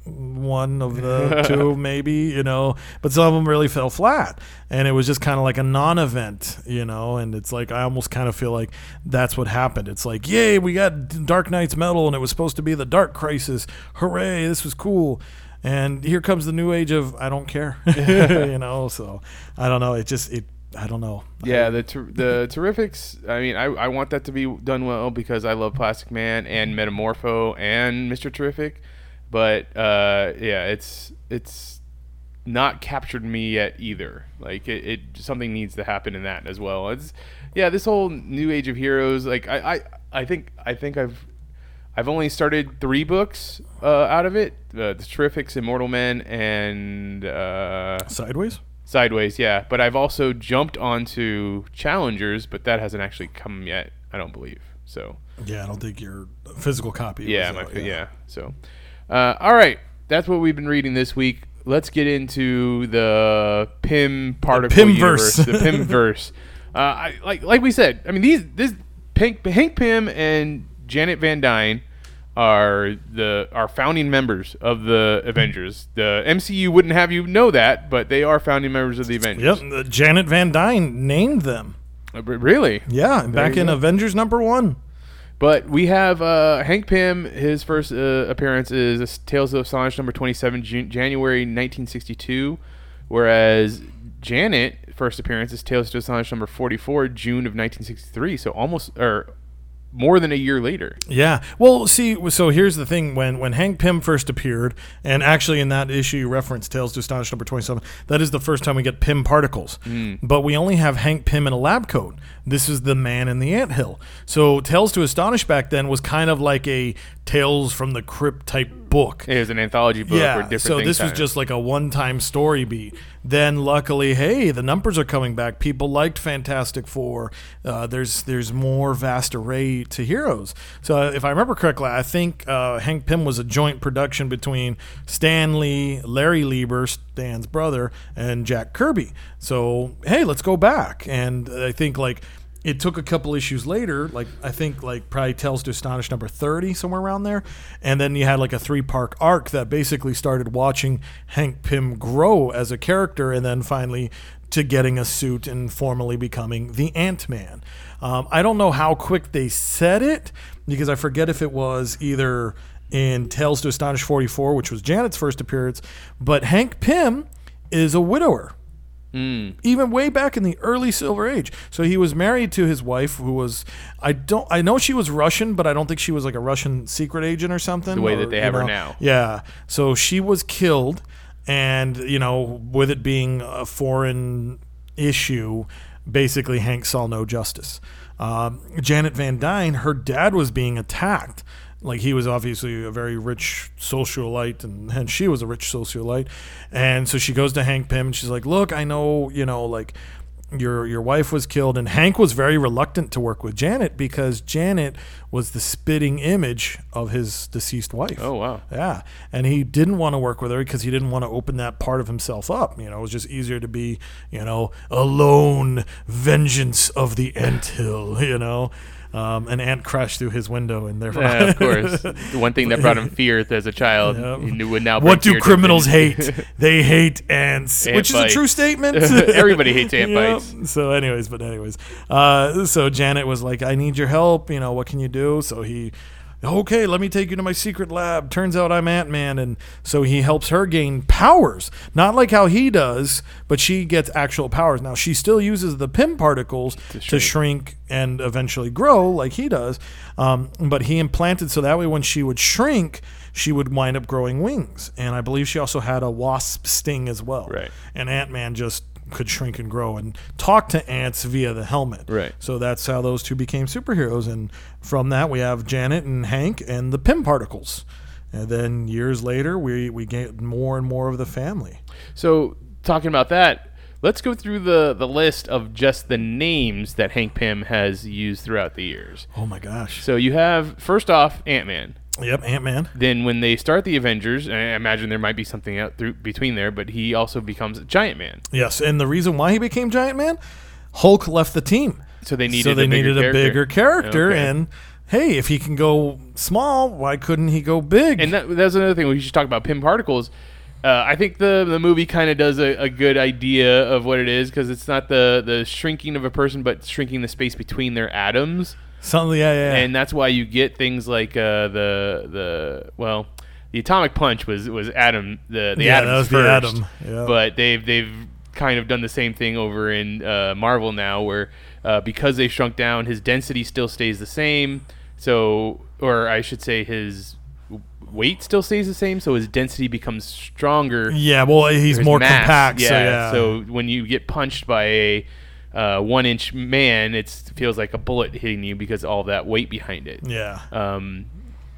One of the two, maybe, you know, but some of them really fell flat. And it was just kind of like a non event, you know, and it's like, I almost kind of feel like that's what happened. It's like, yay, we got Dark Nights Metal, and it was supposed to be the Dark Crisis. Hooray, this was cool. And here comes the new age of I don't care, you know. So I don't know. It just it I don't know. Yeah, the ter- the Terrifics. I mean, I, I want that to be done well because I love Plastic Man and Metamorpho and Mister Terrific, but uh, yeah, it's it's not captured me yet either. Like it, it something needs to happen in that as well. It's yeah, this whole new age of heroes. Like I I, I think I think I've I've only started three books uh, out of it: uh, the Terrifics, Immortal Men, and uh, Sideways. Sideways, yeah. But I've also jumped onto Challengers, but that hasn't actually come yet. I don't believe. So Yeah, I don't think your physical copy. yeah, my, out, yeah. So uh, all right, that's what we've been reading this week. Let's get into the Pym particle Pymverse. universe, the Pymverse. uh, I, like like we said, I mean these this Hank, Hank Pym and Janet Van Dyne are the are founding members of the Avengers. The MCU wouldn't have you know that, but they are founding members of the Avengers. Yep, uh, Janet Van Dyne named them. Uh, Really? Yeah, back in go. Avengers number one. But we have uh, Hank Pym. His first uh, appearance is Tales of Astonish number 27, Jan- January 1962. Whereas Janet, first appearance is Tales of Astonish number 44, June of 1963. So almost, or more than a year later. Yeah. Well, see, so here's the thing: when when Hank Pym first appeared, and actually in that issue you referenced Tales to Astonish number twenty-seven, that is the first time we get Pym particles. Mm. But we only have Hank Pym in a lab coat. This is the man in the anthill. So Tales to Astonish back then was kind of like a Tales from the Crypt type book. It was an anthology book Yeah, different so this was happened. just like a one-time story beat. Then, luckily, hey, the numbers are coming back. People liked Fantastic Four. Uh, there's there's more vast array to heroes. So, uh, if I remember correctly, I think uh, Hank Pym was a joint production between Stan Lee, Larry Lieber, Stan's brother, and Jack Kirby. So, hey, let's go back. And I think like it took a couple issues later, like I think like probably Tales to Astonish number 30, somewhere around there. And then you had like a three park arc that basically started watching Hank Pym grow as a character and then finally to getting a suit and formally becoming the Ant Man. Um, I don't know how quick they said it because I forget if it was either in Tales to Astonish 44, which was Janet's first appearance, but Hank Pym is a widower even way back in the early silver age. So he was married to his wife who was i don't i know she was russian but i don't think she was like a russian secret agent or something The way or, that they have her now. yeah. So she was killed and you know with it being a foreign issue basically hank saw no justice. Um, janet van dyne her dad was being attacked like he was obviously a very rich socialite and, and she was a rich socialite and so she goes to hank pym and she's like look i know you know like your your wife was killed, and Hank was very reluctant to work with Janet because Janet was the spitting image of his deceased wife. Oh wow. Yeah, and he didn't want to work with her because he didn't want to open that part of himself up. You know, it was just easier to be, you know, alone, vengeance of the anthill. You know, um, an ant crashed through his window, and therefore, Yeah, of course. The one thing that brought him fear as a child, Yep. he knew would now. what do criminals hate? they hate ants, Ant which is a true statement. Everybody hates ant Yep. bites. So, anyways, but anyways, uh, so Janet was like, "I need your help. You know, what can you do?" So he, okay, let me take you to my secret lab. Turns out I'm Ant Man, and so he helps her gain powers, not like how he does, but she gets actual powers. Now she still uses the Pym particles to shrink, shrink. and eventually grow like he does, um, but he implanted so that way when she would shrink. She would wind up growing wings, and I believe she also had a wasp sting as well. Right. And Ant Man just could shrink and grow and talk to ants via the helmet. Right. So that's how those two became superheroes. And from that, we have Janet and Hank and the Pym particles. And then years later, we, we get more and more of the family. So talking about that, let's go through the the list of just the names that Hank Pym has used throughout the years. Oh my gosh. So you have first off Ant Man. Yep, Ant Man. Then when they start the Avengers, I imagine there might be something out through between there, but he also becomes Giant Man. Yes. And the reason why he became Giant Man, Hulk left the team. So they needed so they a bigger needed a character. bigger character. Okay. And hey, if he can go small, why couldn't he go big? And that, that's another thing we should talk about Pym particles. Uh, I think the the movie kind of does a, a good idea of what it is because it's not the the shrinking of a person, but shrinking the space between their atoms, Something, yeah, yeah. yeah. and that's why you get things like uh, the the well, the atomic punch was was atom the the Yeah, atoms that was the first, yeah. but they've they've kind of done the same thing over in uh, Marvel now, where uh, because they shrunk down, his density still stays the same. So, or I should say, his weight still stays the same. So his density becomes stronger. yeah, well, he's more mass, compact. so yeah. So when you get punched by a uh, one-inch man, it feels like a bullet hitting you because of all that weight behind it. yeah. Um,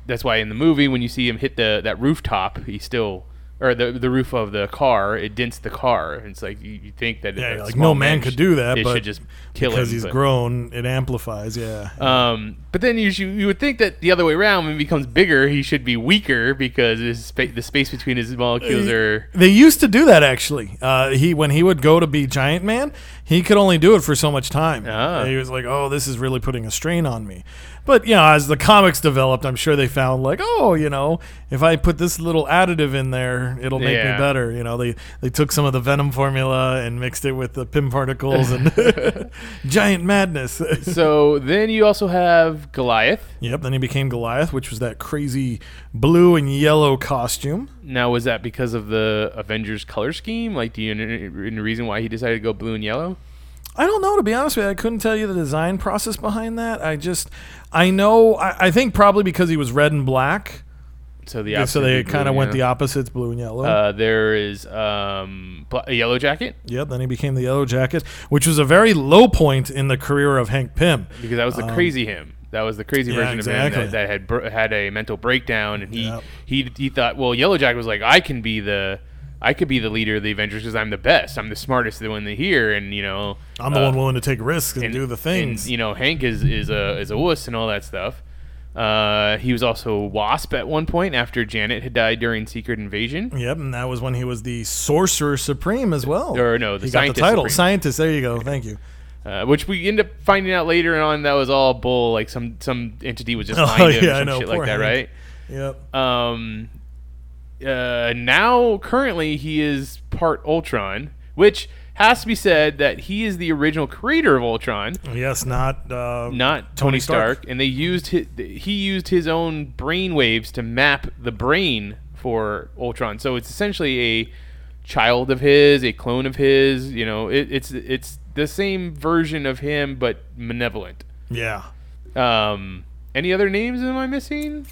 that's why in the movie, when you see him hit the that rooftop, he still or the the roof of the car, it dents the car. And it's like you, you think that Yeah, like no man could sh- do that, It but should just kill because him. he's but- grown, it amplifies. Yeah. Um, but then you should, you would think that the other way around, when he becomes bigger, he should be weaker because his spa- the space between his molecules are. They used to do that actually. Uh, he when he would go to be Giant Man, he could only do it for so much time. Ah. He was like, "Oh, this is really putting a strain on me." But you know, as the comics developed, I'm sure they found like, "Oh, you know, if I put this little additive in there, it'll make Yeah. me better." You know, they they took some of the Venom formula and mixed it with the Pym particles and Giant Madness. So then you also have Goliath. yep. Then he became Goliath, which was that crazy blue and yellow costume. Now, was that because of the Avengers color scheme? Like, do you any reason why he decided to go blue and yellow? I don't know to be honest with you. I couldn't tell you the design process behind that. I just, I know. I, I think probably because he was red and black, So the so opposite they kind of went yeah. the opposites, blue and yellow. Uh, there is um, a yellow jacket yep. Then he became the yellow jacket, which was a very low point in the career of Hank Pym. because that was the crazy him. That was the crazy yeah, version exactly. of him that, that had br- had a mental breakdown, and he, Yep. he he thought, well, Yellow Jacket was like, I can be the I could be the leader of the Avengers because I'm the best. I'm the smartest the one here, and you know, I'm the uh, one willing to take risks and, and do the things. And, you know, Hank is is a is a wuss and all that stuff. Uh, he was also Wasp at one point after Janet had died during Secret Invasion. Yep, and that was when he was the Sorcerer Supreme as well. Or no, the he got the Scientist title, Supreme. Scientist. There you go. Thank you. Uh, which we end up finding out later on that was all bull. Like some some entity was just Oh, lying to him yeah, or some know, shit like that, Hank. right? Yep. Um, uh, now currently he is part Ultron, which has to be said that he is the original creator of Ultron, Yes, not uh, not Tony Tony Stark. Stark. And they used his, he used his own brain waves to map the brain for Ultron. So it's essentially a child of his, a clone of his. You know, it, it's it's the same version of him, but malevolent. Yeah. Um, any other names am I missing?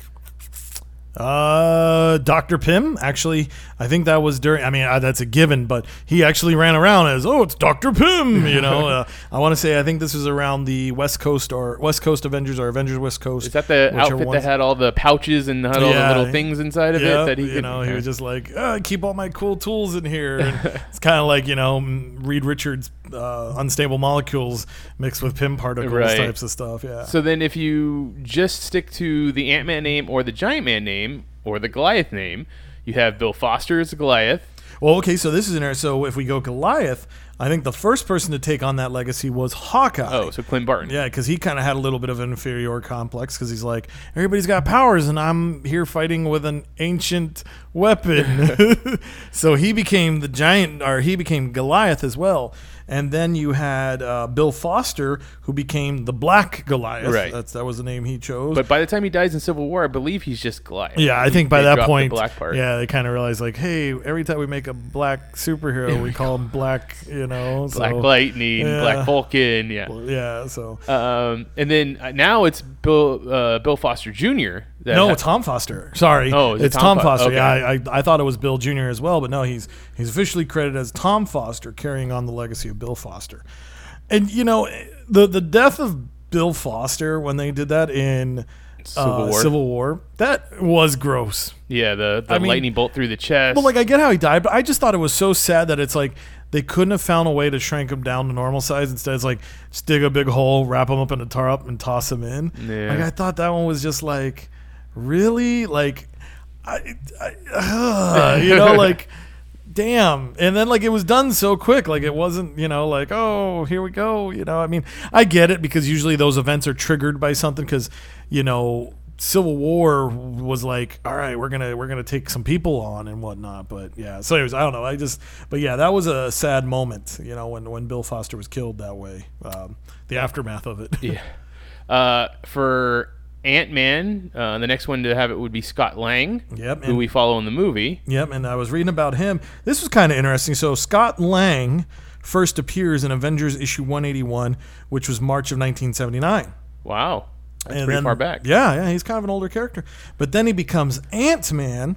Uh, Dr. Pym. Actually, I think that was during. I mean, uh, that's a given, but he actually ran around as, "Oh, it's Dr. Pym." You know, uh, I want to say I think this was around the West Coast or West Coast Avengers or Avengers West Coast. Is that the outfit one's- that had all the pouches and had all the little things inside of Yeah, it that he you could, know, he was just like, uh, keep all my cool tools in here. It's kind of like you know Reed Richards' uh, unstable molecules mixed with Pym particles Right. types of stuff. Yeah. So then, if you just stick to the Ant Man name or the Giant Man name or the Goliath name, you have Bill Foster as Goliath. Well, okay, so this is in there. So if we go Goliath, I think the first person to take on that legacy was Hawkeye. Oh, so Clint Barton. Yeah, because he kind of had a little bit of an inferior complex because he's like, everybody's got powers and I'm here fighting with an ancient weapon. so he became the giant, or he became Goliath as well. And then you had uh, Bill Foster, who became the Black Goliath. Right. That's that was the name he chose. But by the time he dies in Civil War, I believe he's just Goliath. Yeah, I think by that point, black part. yeah, they kind of realized like, hey, every time we make a black superhero, we call him Black, you know, Black so, Lightning, yeah. Black Vulcan, yeah. Yeah, so Um, and then uh, now it's Bill uh, Bill Foster Jr. that no, ha- Tom Foster. Sorry, Oh, is it's Tom Tom, Fo- Foster. okay. Yeah, I, I, I thought it was Bill Jr. as well, but no, he's he's officially credited as Tom Foster, carrying on the legacy of Bill Foster. And you know, the the death of Bill Foster when they did that in Civil uh, War. Civil War, that was gross. Yeah, the, the I mean- lightning bolt through the chest. Well, like, I get how he died, but I just thought it was so sad that it's like they couldn't have found a way to shrink him down to normal size. Instead, it's like just dig a big hole, wrap him up in a tarp, and toss him in. Yeah. Like I thought that one was just like, really, like, I, I ugh, you know, like. Damn. And then like it was done so quick. Like it wasn't, you know, like, oh, here we go. You know, I mean, I get it because usually those events are triggered by something because, you know, Civil War was like, all right, we're gonna we're gonna take some people on and whatnot. But yeah, so anyways, I don't know. I just, but yeah, that was a sad moment, you know, when when Bill Foster was killed that way. Um, the aftermath of it. yeah. Uh, for Ant Man, uh, the next one to have it would be Scott Lang, Yep, who we follow in the movie. Yep, and I was reading about him. This was kind of interesting. So Scott Lang first appears in Avengers issue 181, which was March of 1979. Wow, that's And pretty then- far back. Yeah, yeah, he's kind of an older character. But then he becomes Ant Man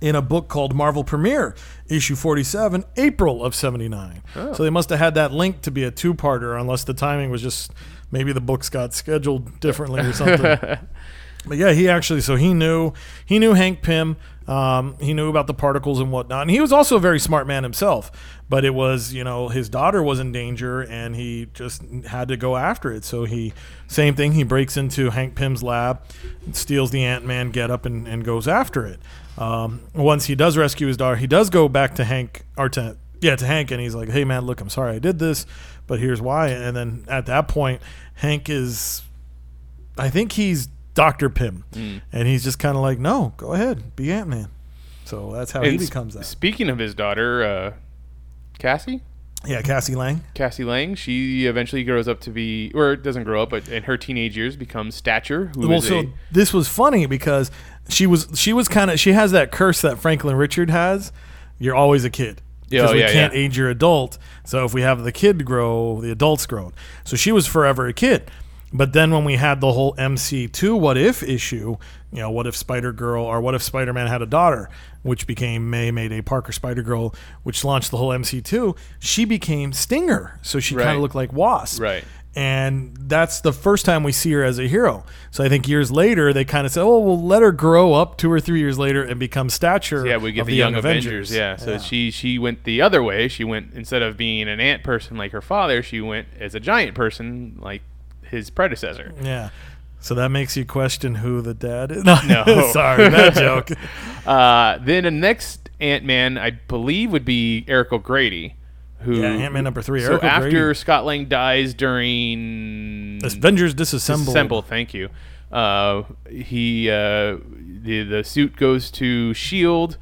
in a book called Marvel Premiere, issue 47, April of 79. Oh. So they must have had that link to be a two parter, unless the timing was just maybe the books got scheduled differently or something. But yeah, he actually so he knew he knew Hank Pym. Um, he knew about the particles and whatnot, and he was also a very smart man himself. But it was you know his daughter was in danger, and he just had to go after it. So he same thing. He breaks into Hank Pym's lab, steals the Ant Man get up, and, and goes after it. Um, once he does rescue his daughter, he does go back to Hank or to yeah to Hank, and he's like, "Hey man, look, I'm sorry I did this, but here's why." And then at that point, Hank is I think he's Dr. Pym. Mm. And he's just kind of like, no, go ahead, be Ant Man. So that's how he And s- becomes that. Speaking of his daughter, uh, Cassie, Yeah, Cassie Lang. Cassie Lang, she eventually grows up to be, or doesn't grow up, but in her teenage years becomes Stature, who Well, so a this was funny because she was she was kind of she has that curse that Franklin Richard has. You're always a kid. Yeah, Because oh, we yeah, can't yeah. age your adult. So if we have the kid grow, the adult's grown. So she was forever a kid. But then when we had the whole MC2 what if issue, you know, what if Spider Girl or what if Spider Man had a daughter, which became May Mayday Parker Spider Girl, which launched the whole MC2, she became Stinger. So she kind of looked like Wasp. Right. And that's the first time we see her as a hero. So I think years later they kind of say, "Oh, we'll let her grow up two or three years later and become stature." yeah, we get of the, Young Avengers. Yeah, so she she went the other way. She went instead of being an ant person like her father, she went as a giant person like his predecessor. Yeah. So that makes you question who the dad is. No, No. sorry, bad joke. Uh, then the next Ant Man, I believe, would be Eric O'Grady, who Yeah, Ant-Man number three, So Eric after. Scott Lang dies during Avengers disassemble. Disassemble, thank you. Uh, he uh, the the suit goes to Shield.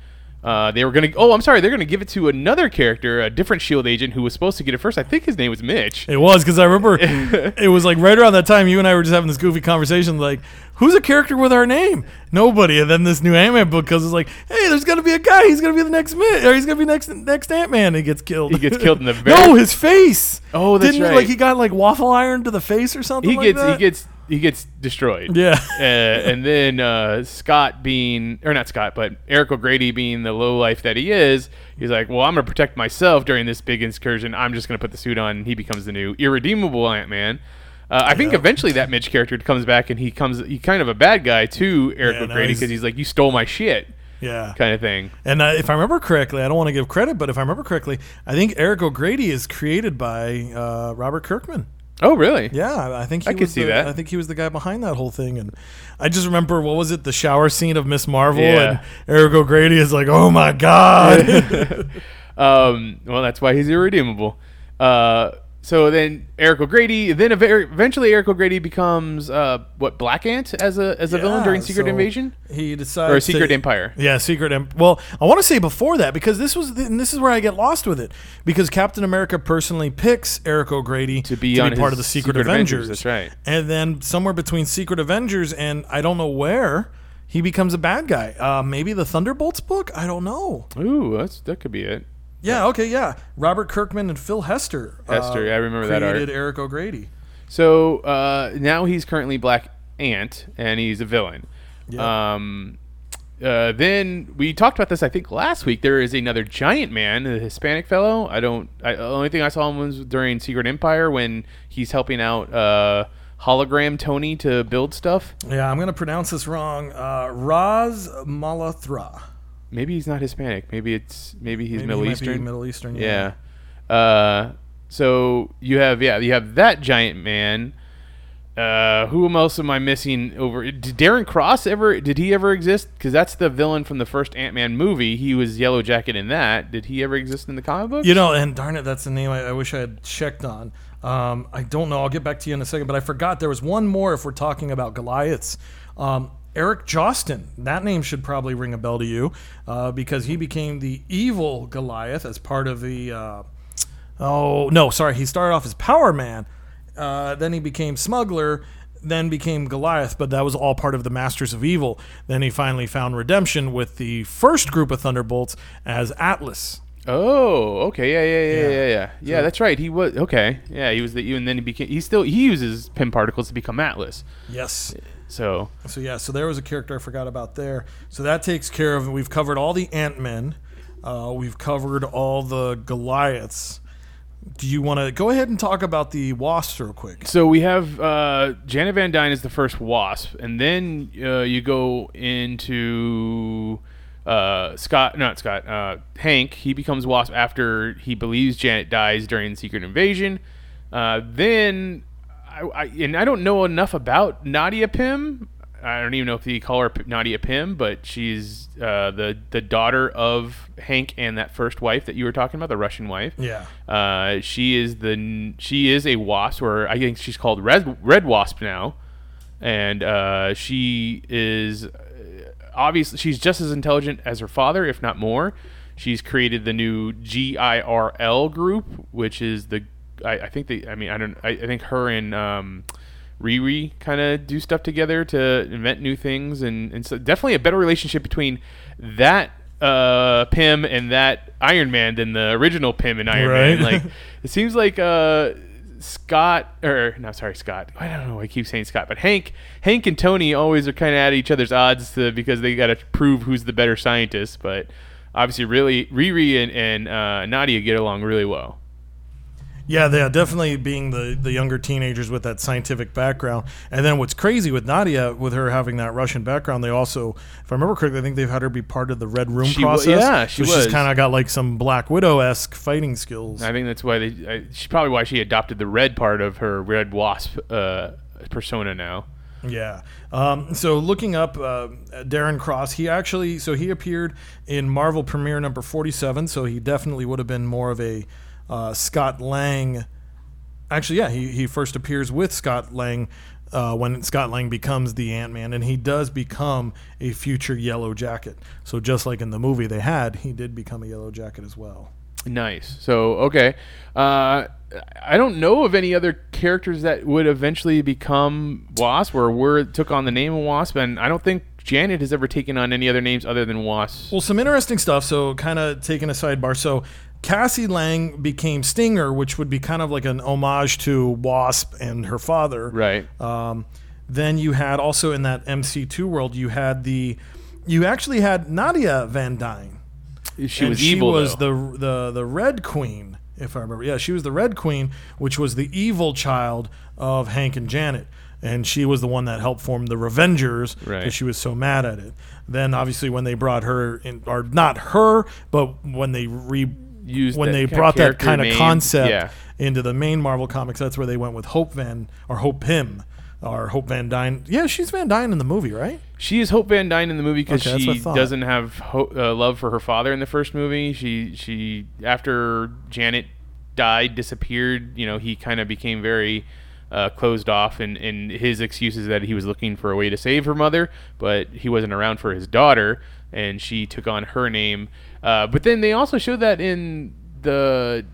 Uh, they were gonna. Oh, I'm sorry. They're gonna give it to another character, a different Shield agent who was supposed to get it first. I think his name was Mitch. It was because I remember it was like right around that time you and I were just having this goofy conversation, like, who's a character with our name? Nobody. And then this new Ant Man book comes, it's like, hey, there's gonna be a guy. He's gonna be the next Mit, or he's gonna be next next Ant Man. He gets killed. He gets killed in the very- no, his face. Oh, that's Didn't he, right. like he got like waffle iron to the face or something. He like gets that? he gets he gets destroyed. Yeah. uh, and then uh, Scott being, or not Scott, but Eric O'Grady being the low life that he is, he's like, well, I'm gonna protect myself during this big excursion. I'm just gonna put the suit on. And he becomes the new irredeemable Ant Man. Uh, I think eventually that Mitch character comes back and he comes, he kind of a bad guy to Eric Yeah, O'Grady he's- because he's like, you stole my shit, Yeah. kind of thing. And uh, if I remember correctly, I don't want to give credit, but if I remember correctly, I think Eric O'Grady is created by uh, Robert Kirkman. Oh, really? Yeah, I- think he I could see the, that. I think he was the guy behind that whole thing, and I just remember what was it, the shower scene of Miss Marvel, Yeah. and Eric O'Grady is like, "Oh my god!" Um, well, that's why he's irredeemable. Uh, so then Eric O'Grady, then ev- eventually Eric O'Grady becomes uh, what Black Ant as a as a villain during Secret so Invasion He decides or Secret to- Empire. Yeah, Secret Empire. Well, I want to say before that because this was, and this is where I get lost with it because Captain America personally picks Eric O'Grady To be on part of the Secret, Secret Avengers. Avengers, that's right. And then somewhere between Secret Avengers and I don't know where he becomes a bad guy. Uh, maybe the Thunderbolts book. I don't know. Ooh, that's that could be it. Yeah. Okay. Yeah. Robert Kirkman and Phil Hester. uh, Hester, yeah, I remember that art. created Eric O'Grady. So uh, now he's currently Black Ant, and he's a villain. Yeah. Um, uh, then we talked about this, I think, last week. There is another giant man, a Hispanic fellow. I don't. I, the only thing I saw him was during Secret Empire when he's helping out uh, hologram Tony to build stuff. Yeah, I'm gonna pronounce this wrong. Uh, Raz Malhotra. Maybe he's not Hispanic. Maybe it's maybe he's Maybe Middle he Eastern. Middle Eastern. Yeah. Uh, so you have yeah you have that giant man. Uh, who else am I missing over? Did Darren Cross ever? Did he ever exist? Because that's the villain from the first Ant Man movie. He was Yellow Jacket in that. Did he ever exist in the comic book? You know, and darn it, that's the name I, I wish I had checked on. Um, I don't know. I'll get back to you in a second, but I forgot there was one more if we're talking about Goliaths. Um, Erik Josten. That name should probably ring a bell to you uh, because he became the evil Goliath as part of the. Uh, oh, no, sorry. He started off as Power Man. Uh, then he became Smuggler. Then became Goliath, but that was all part of the Masters of Evil. Then he finally found redemption with the first group of Thunderbolts as Atlas. Oh, okay, yeah, yeah, yeah, Yeah. yeah, yeah. Yeah, that's right. He was okay. Yeah, he was the and then he became. He still he uses Pym particles to become Atlas. Yes. So So yeah, so there was a character I forgot about there. So that takes care of. We've covered all the Ant Men. Uh, we've covered all the Goliaths. Do you want to go ahead and talk about the Wasps real quick? So we have uh, Janet Van Dyne is the first Wasp, and then uh, you go into uh, Scott, not Scott, uh, Hank. He becomes Wasp after he believes Janet dies during Secret Invasion. Uh, then, I, I, and I don't know enough about Nadia Pym. I don't even know if they call her Nadia Pym, but she's uh, the the daughter of Hank and that first wife that you were talking about, the Russian wife. Yeah. Uh, she is the she is a wasp, or I think she's called red red wasp now, and uh, she is uh, obviously she's just as intelligent as her father, if not more. She's created the new GIRL group, which is the I, I think they I mean I don't I, I think her and um, Riri kind of do stuff together to invent new things, and, and so definitely a better relationship between that uh, Pym and that Iron Man than the original Pym and Iron Man. Like it seems like uh, Scott or no, sorry, Scott. I don't know. I keep saying Scott, but Hank, Hank and Tony always are kind of at each other's odds to, because they got to prove who's the better scientist. But obviously, really, Riri and, and uh, Nadia get along really well. Yeah, they are definitely being the, the younger teenagers with that scientific background. And then what's crazy with Nadia, with her having that Russian background, they also, if I remember correctly, I think they've had her be part of the Red Room She process. yeah, she so was. she's kind of got like some Black Widow esque fighting skills. I think that's why they. I, she's probably why she adopted the red part of her Red Wasp uh, persona now. Yeah. Um, so looking up uh, Darren Cross, he actually so he appeared in Marvel Premiere number forty-seven. So he definitely would have been more of a uh, Scott Lang. Actually, yeah, he he first appears with Scott Lang. Uh, when Scott Lang becomes the Ant Man, and he does become a future Yellow Jacket. So just like in the movie they had, he did become a Yellow Jacket as well. Nice. So okay, uh, I don't know of any other characters that would eventually become Wasp or were took on the name of Wasp, and I don't think Janet has ever taken on any other names other than Wasp. Well, some interesting stuff. So, kind of taking a sidebar. So, Cassie Lang became Stinger, which would be kind of like an homage to Wasp and her father. Right. Um, Then you had also in that MC2 world, you had the, you actually had Nadia Van Dyne. She and was evil. She was though. the the the Red Queen, if I remember. Yeah, she was the Red Queen, which was the evil child of Hank and Janet, and she was the one that helped form the Revengers because Right. she was so mad at it. Then obviously when they brought her in, or not her, but when they re Used when they brought that kind of concept yeah. into the main Marvel comics, that's where they went with Hope Van or Hope Pym. Or Hope Van Dyne. Yeah, she's Van Dyne in the movie, right? She is Hope Van Dyne in the movie because Okay, that's what I she doesn't have ho- uh, love for her father in the first movie. She she after Janet died, disappeared. You know, he kind of became very uh, closed off, and and his excuse is that he was looking for a way to save her mother, but he wasn't around for his daughter, and she took on her name. Uh, but then they also showed that in the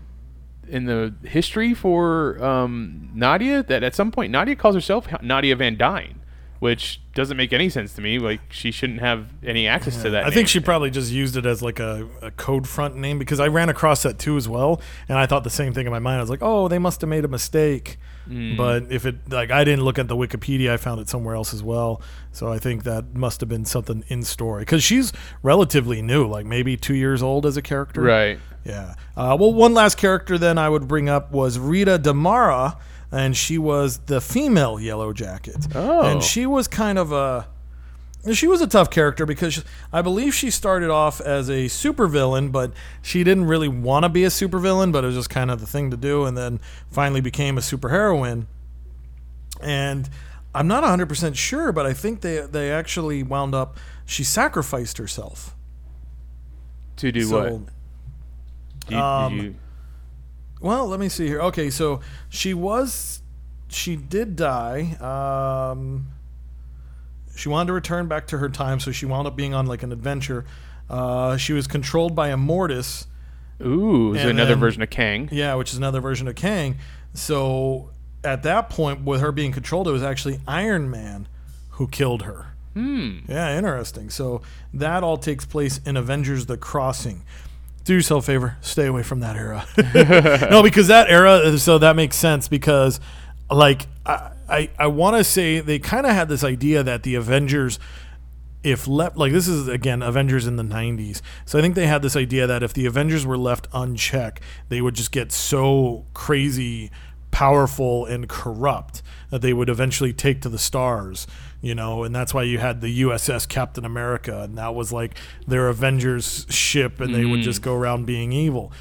in the history for um, Nadia that at some point Nadia calls herself Nadia Van Dyne, which doesn't make any sense to me. Like she shouldn't have any access to that. I think she probably just used it as like a, a code front name because I ran across that too as well, and I thought the same thing in my mind. I was like, oh, they must have made a mistake. Mm. But if it like I didn't look at the Wikipedia, I found it somewhere else as well. So I think that must have been something in story because she's relatively new, like maybe two years old as a character. right. Yeah. Uh, well, one last character then I would bring up was Rita DeMara, and she was the female Yellow Jacket. Oh. And she was kind of a. She was a tough character because I believe she started off as a supervillain, but she didn't really want to be a supervillain, but it was just kind of the thing to do, and then finally became a superheroine. And I'm not 100% sure, but I think they, they actually wound up. She sacrificed herself. To do So- what? Um, did you, Well, let me see here. Okay, so she was, she did die. Um, she wanted to return back to her time, so she wound up being on like an adventure. Uh, she was controlled by Immortus, ooh, is another then- version of Kang? yeah, which is another version of Kang. So at that point, with her being controlled, it was actually Iron Man who killed her. Hmm. Yeah, interesting. So that all takes place in Avengers: The Crossing. Do yourself a favor, stay away from that era. no, because that era. So that makes sense because, like, I I, I want to say they kind of had this idea that the Avengers, if left like this is again Avengers in the 90s. So I think they had this idea that if the Avengers were left unchecked, they would just get so crazy powerful and corrupt that they would eventually take to the stars, you know, and that's why you had the USS Captain America and that was like their Avengers ship and they would just go around being evil.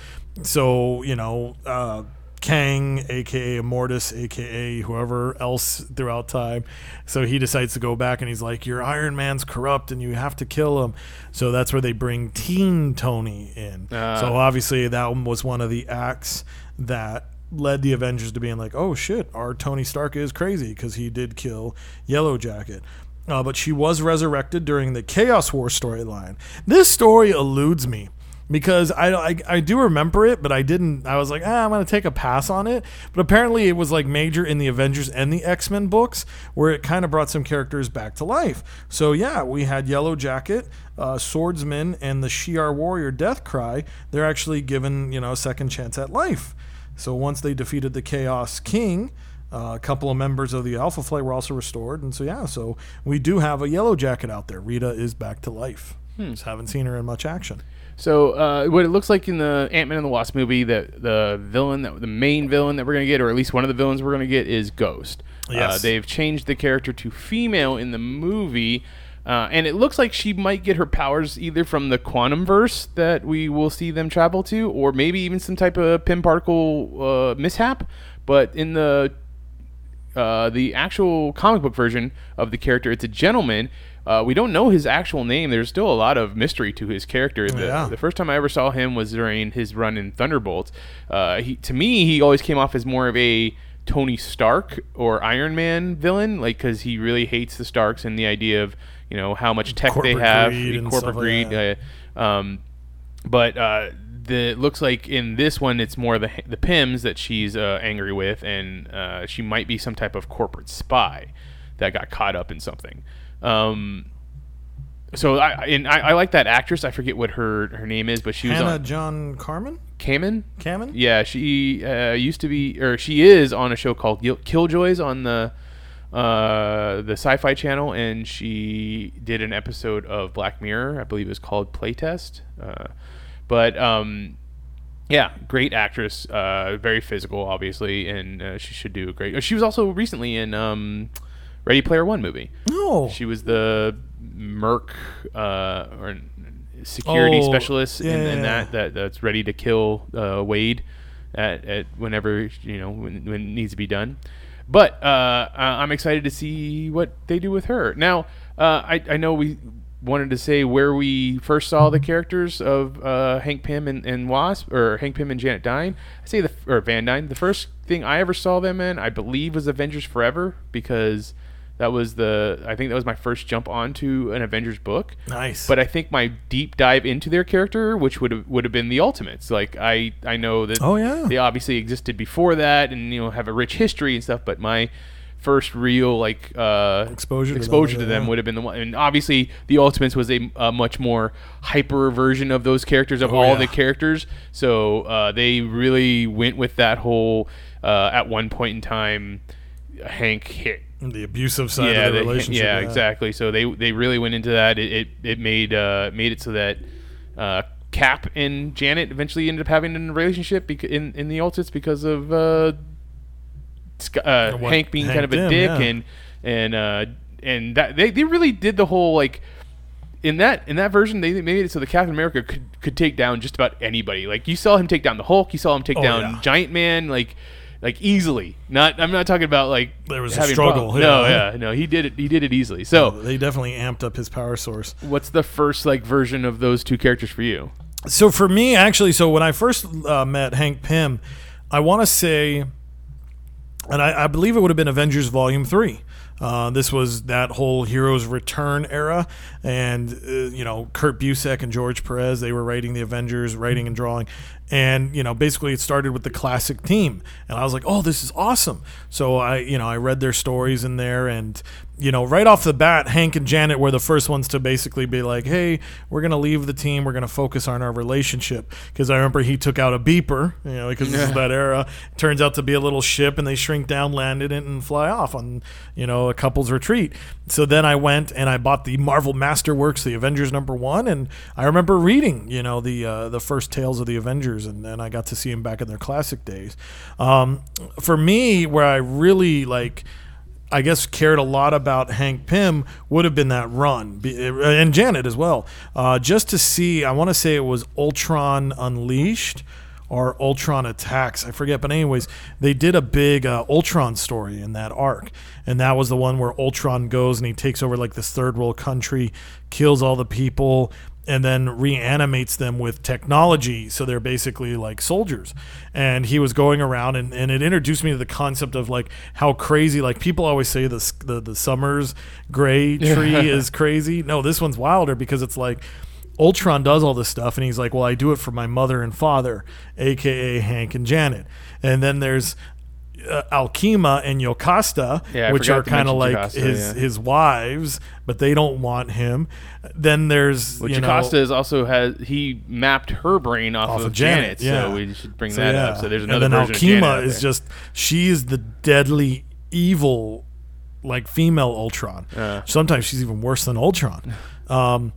So, you know, uh Kang, aka Immortus, aka whoever else throughout time. So he decides to go back and he's like, Your Iron Man's corrupt and you have to kill him. So that's where they bring Teen Tony in. Ah. so obviously that one was one of the acts that led the Avengers to being like, Oh shit, our Tony Stark is crazy because he did kill Yellow Jacket. Uh, but she was resurrected during the Chaos War storyline. This story eludes me because I, I, I do remember it, but I didn't. I was like, ah, I'm going to take a pass on it. But apparently, it was like major in the Avengers and the X Men books, where it kind of brought some characters back to life. So yeah, we had Yellow Jacket, uh, Swordsman, and the Shi'ar Warrior Death Cry. They're actually given you know a second chance at life. So once they defeated the Chaos King. Uh, a couple of members of the Alpha Flight were also restored, and so yeah, so we do have a Yellow Jacket out there. Rita is back to life. Just haven't seen her in much action. So uh, what it looks like in the Ant Man and the Wasp movie, that the villain, that the main villain that we're gonna get, or at least one of the villains we're gonna get, is Ghost. Uh, they've changed the character to female in the movie. Uh, and it looks like she might get her powers either from the quantum verse that we will see them travel to, or maybe even some type of Pym particle uh, mishap. But in the uh, the actual comic book version of the character, it's a gentleman. Uh, we don't know his actual name. There's still a lot of mystery to his character. The, Yeah. the first time I ever saw him was during his run in Thunderbolts. Uh, he, to me, he always came off as more of a Tony Stark or Iron Man villain, like because he really hates the Starks and the idea of you know how much tech they have, greed corporate like greed. uh, um, but uh, the it looks like in this one it's more the the Pyms that she's uh, angry with, and uh, she might be some type of corporate spy that got caught up in something. Um, so I and I, I like that actress. I forget what her her name is, but she was Hannah John Carmen? Kamen. Kamen? Yeah, she uh, used to be, or she is on a show called Killjoys on the uh, the Sci-Fi Channel, and she did an episode of Black Mirror. I believe it was called Playtest. Uh, but um, yeah, great actress. Uh, very physical, obviously, and uh, she should do a great. She was also recently in um, Ready Player One movie. No. She was the Merc uh, or security Oh, specialist in, yeah, in yeah, that, that that's ready to kill uh, Wade at, at whenever you know when, when it needs to be done. But uh, I'm excited to see what they do with her. Now, uh, I, I know we wanted to say where we first saw the characters of uh, Hank Pym and, and Wasp, or Hank Pym and Janet Dyne. I say the or Van Dyne. The first thing I ever saw them in, I believe, was Avengers Forever because that was the I think that was my first jump onto an Avengers book. Nice. But I think my deep dive into their character, which would have would have been the Ultimates. Like I I know that Oh, yeah. they obviously existed before that, and you know have a rich history and stuff. But my first real like uh, Exposure to them, exposure to them yeah. would have been the one. And obviously, the Ultimates was a, a much more hyper version of those characters of Oh, all yeah. the characters. So uh, they really went with that whole. Uh, at one point in time, Hank hit the abusive side yeah, of the they- relationship. yeah, exactly. So they they really went into that. It it, it made uh, made it so that uh, Cap and Janet eventually ended up having a relationship beca- in in the Ultimates because of uh, uh, What Hank being Hank kind of a did, dick yeah. and and uh, and that they, they really did the whole like in that in that version they made it so the Captain America could could take down just about anybody. Like you saw him take down the Hulk, you saw him take Oh, down yeah. Giant Man, like like easily. Not I'm not talking about like There was a struggle, problems. No, yeah. yeah, no, he did it. He did it easily. So They definitely amped up his power source. what's the first like version of those two characters for you? So for me, actually, so when I first uh, met Hank Pym, I want to say, and I, I believe it would have been Avengers Volume Three. Uh, this was that whole Heroes Return era, and uh, you know Kurt Busiek and George Perez they were writing the Avengers, writing and drawing, and you know basically it started with the classic team, and I was like, oh, this is awesome. So I you know I read their stories in there, and you know right off the bat, Hank and Janet were the first ones to basically be like, hey, we're gonna leave the team, we're gonna focus on our relationship, because I remember he took out a beeper, you know, because this is that era. Turns out to be a little ship, and they shrink down, land it, and fly off on you know a couple's retreat. So then I went and I bought the Marvel Masterworks, the Avengers number one, and I remember reading you know the uh, the first tales of the Avengers, and then I got to see them back in their classic days. Um, for me, where I really like. I guess cared a lot about Hank Pym would have been that run, and Janet as well. Uh, just to see, I want to say it was Ultron Unleashed or Ultron Attacks. I forget, but anyways, they did a big uh, Ultron story in that arc, and that was the one where Ultron goes and he takes over like this third world country, kills all the people, and then reanimates them with technology. So they're basically like soldiers. And he was going around and, and it introduced me to the concept of like how crazy like people always say this the, the Summers Grey tree is crazy. No this one's wilder because it's like ultron does all this stuff and he's like well i do it for my mother and father aka hank and janet. And then there's uh, Alkhema and Jocasta, Yeah, which are kind of like Jocasta, his yeah. his wives, but they don't want him. Then there's Which you know, is also has he mapped her brain off, off of, of Janet, Janet, yeah. so we should bring that up. So there's and another then version of Janet Alkhema is just she is the deadly evil, like female Ultron. Uh. Sometimes she's even worse than Ultron. Um,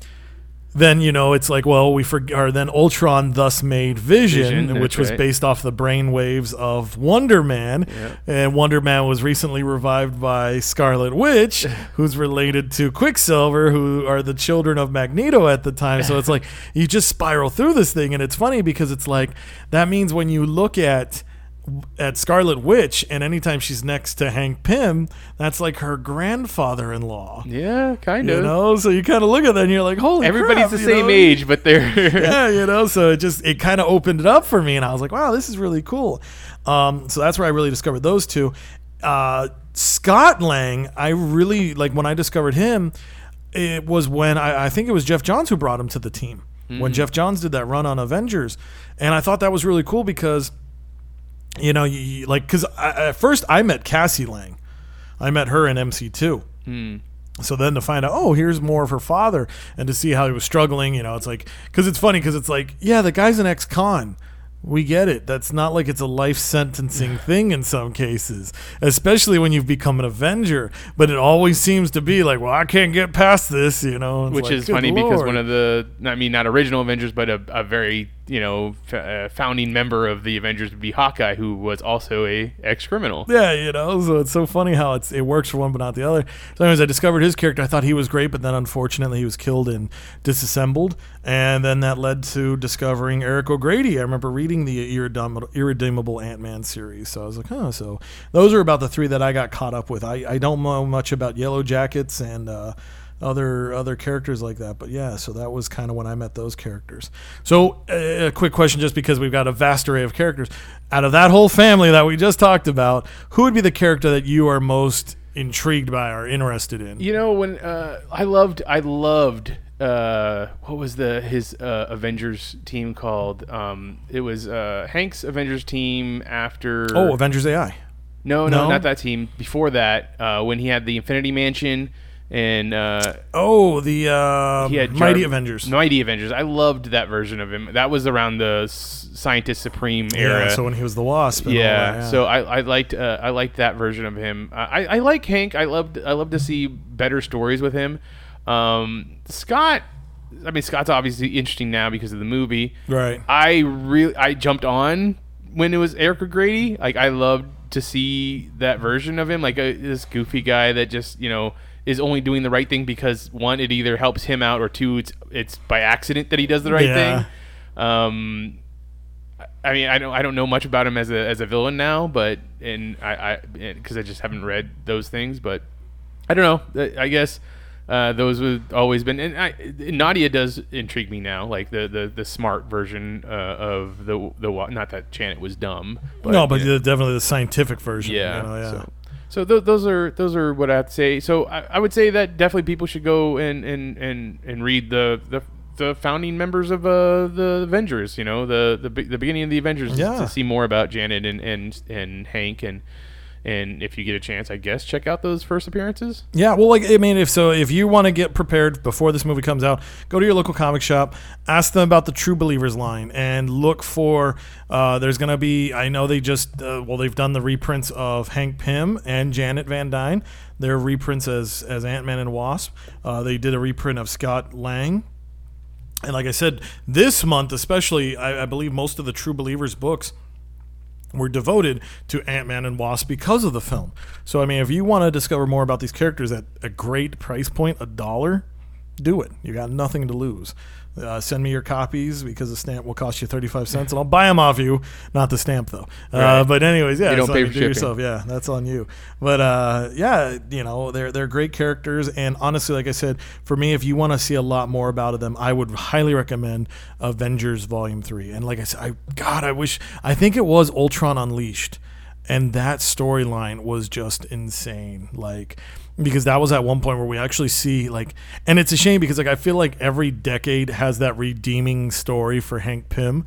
then you know it's like well we forget or then Ultron thus made Vision, Vision, which was right. based off the brain waves of Wonder Man, and Wonder Man was recently revived by Scarlet Witch, who's related to Quicksilver, who are the children of Magneto at the time. So it's like you just spiral through this thing, and it's funny because it's like that means when you look at at Scarlet Witch, and anytime she's next to Hank Pym, that's like her grandfather-in-law. yeah, kind of. You know, so you kind of look at that and you're like, holy Everybody's crap, the same know? age, but they're yeah, you know, so it just it kind of opened it up for me, and I was like, wow, this is really cool. Um, so that's where I really discovered those two. Uh, Scott Lang, I really like when I discovered him. It was when I, I think it was Geoff Johns who brought him to the team when Geoff Johns did that run on Avengers, and I thought that was really cool because you know, you, you- like because at first I met Cassie Lang, I met her in MC two. So then to find out, oh, here's more of her father, and to see how he was struggling, you know, it's like because it's funny because it's like, yeah, the guy's an ex-con. We get it. That's not like it's a life sentencing thing in some cases, especially when you've become an Avenger. But it always seems to be like, well, I can't get past this, you know. It's Which like, is funny because one of the, I mean, not original Avengers, but a, a very, you know, f- uh, founding member of the Avengers would be Hawkeye, who was also a ex criminal. Yeah, you know, so it's so funny how it's it works for one but not the other. So, anyways, I discovered his character. I thought he was great, but then unfortunately he was killed and disassembled, and then that led to discovering Eric O'Grady. I remember reading the Irredeemable, Irredeemable Ant Man series, so I was like, huh. So those are about the three that I got caught up with. I, I don't know much about Yellow Jackets and. Uh, other other characters like that. But yeah, so that was kind of when I met those characters. So uh, a quick question, just because we've got a vast array of characters, out of that whole family that we just talked about, who would be the character that you are most intrigued by or interested in? You know, when uh, I loved, I loved, uh, what was the his uh, Avengers team called? Um, it was uh, Hank's Avengers team after. Oh, Avengers AI. no, no, no? not that team. Before that, uh, when he had the Infinity Mansion and uh, Oh, the uh, he had Mighty Avengers. Mighty Avengers. I loved that version of him. That was around the S- Scientist Supreme era. Yeah, so when he was the Wasp. all yeah, so I, I liked uh, I liked that version of him. Uh, I, I like Hank. I loved I love to see better stories with him. Um, Scott, I mean Scott's obviously interesting now because of the movie. right. I really I jumped on when it was Eric O'Grady. Like I loved to see that version of him, like a, this goofy guy that just you know is only doing the right thing because one, it either helps him out, or two, it's it's by accident that he does the right Yeah. thing. Um, I mean, I don't I don't know much about him as a as a villain now, but and I I because I just haven't read those things, but I don't know. I guess uh, those have always been. And I, Nadia does intrigue me now, like the the, the smart version uh, of the the not that Janet was dumb, but no, but definitely the scientific version. yeah. you know, yeah. So, so th- those are those are what I have to say. So I, I would say that definitely people should go and and and, and read the the. The founding members of uh, the Avengers, you know, the the, the beginning of the Avengers, Yeah. to see more about Janet and, and and Hank, and and if you get a chance, I guess check out those first appearances. Yeah, well, like I mean, if so, if you want to get prepared before this movie comes out, go to your local comic shop, ask them about the True Believers line, and look for. Uh, there's gonna be. I know they just. Uh, well, they've done the reprints of Hank Pym and Janet Van Dyne. Their reprints as as Ant Man and Wasp. Uh, they did a reprint of Scott Lang. And like I said, this month especially, I, I believe most of the True Believers books were devoted to Ant Man and Wasp because of the film. So, I mean, if you want to discover more about these characters at a great price point, a dollar, do it. You got nothing to lose. Uh, send me your copies because the stamp will cost you 35 cents and I'll buy them off you. Not the stamp, though. Uh, Right. but, anyways, yeah, You don't pay for do shipping. yourself. Yeah, that's on you. But, uh, yeah, you know, they're, they're great characters. And honestly, like I said, for me, if you want to see a lot more about them, I would highly recommend Avengers Volume 3. And like I said, I, God, I wish, I think it was Ultron Unleashed and that storyline was just insane like because that was at one point where we actually see like and it's a shame because like i feel like every decade has that redeeming story for hank pym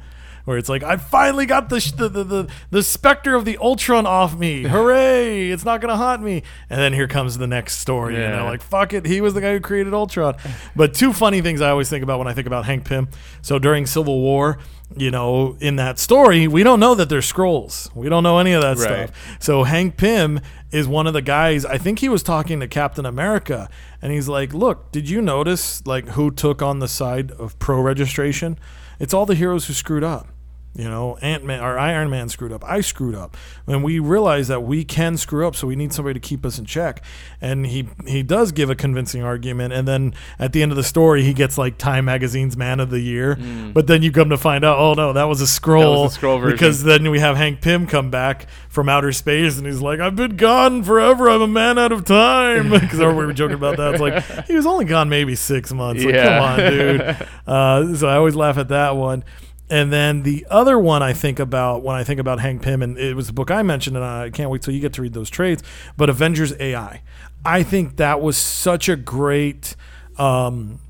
where it's like i finally got the sh- the, the, the the specter of the ultron off me hooray it's not gonna haunt me and then here comes the next story you know Yeah. like fuck it he was the guy who created ultron but two funny things i always think about when i think about hank pym so during civil war you know, in that story, we don't know that they're Skrulls. We don't know any of that Right. stuff. So Hank Pym is one of the guys. I think he was talking to Captain America, and he's like, "Look, did you notice like who took on the side of pro registration? It's all the heroes who screwed up." You know, Ant Man or Iron Man screwed up. I screwed up, and we realize that we can screw up. So we need somebody to keep us in check. And he he does give a convincing argument. And then at the end of the story, he gets like Time Magazine's Man of the Year. But then you come to find out, oh no, that was a scroll. Skrull version. because then we have Hank Pym come back from outer space, and he's like, "I've been gone forever. I'm a man out of time." Because we were joking about that. It's like he was only gone maybe six months. Like, Yeah. come on, dude. Uh, so I always laugh at that one. And then the other one I think about when I think about Hank Pym, and it was a book I mentioned, and I can't wait till you get to read those trades. But Avengers AI, I think that was such a great. Um,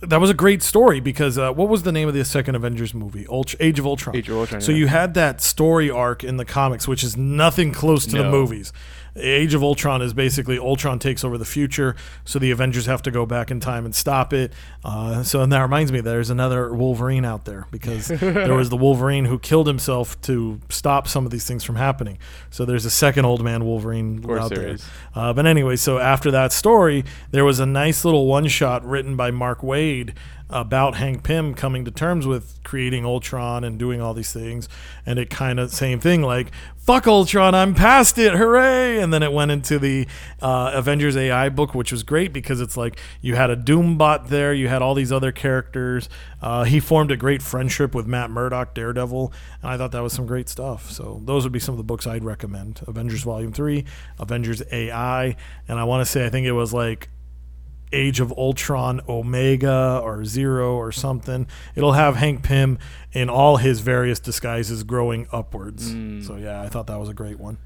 that was a great story because uh, what was the name of the second Avengers movie? Ult- Age of Ultron. Age of Ultron, So yeah. you had that story arc in the comics, which is nothing close to the movies. Age of Ultron is basically Ultron takes over the future, so the Avengers have to go back in time and stop it. Uh, so and that reminds me, there's another Wolverine out there because there was the Wolverine who killed himself to stop some of these things from happening. So there's a second old man Wolverine out there there. Uh, but anyway, so after that story, there was a nice little one shot written by Mark Waid about Hank Pym coming to terms with creating Ultron and doing all these things. And it kind of, same thing, like, fuck Ultron, I'm past it, hooray! And then it went into the uh, Avengers AI book, which was great because it's like you had a Doombot there, you had all these other characters. Uh, he formed a great friendship with Matt Murdock, Daredevil, and I thought that was some great stuff. So those would be some of the books I'd recommend Avengers Volume 3, Avengers AI, and I want to say, I think it was like Age of Ultron Omega or Zero or something. It'll have Hank Pym in all his various disguises growing upwards. So yeah, I thought that was a great one.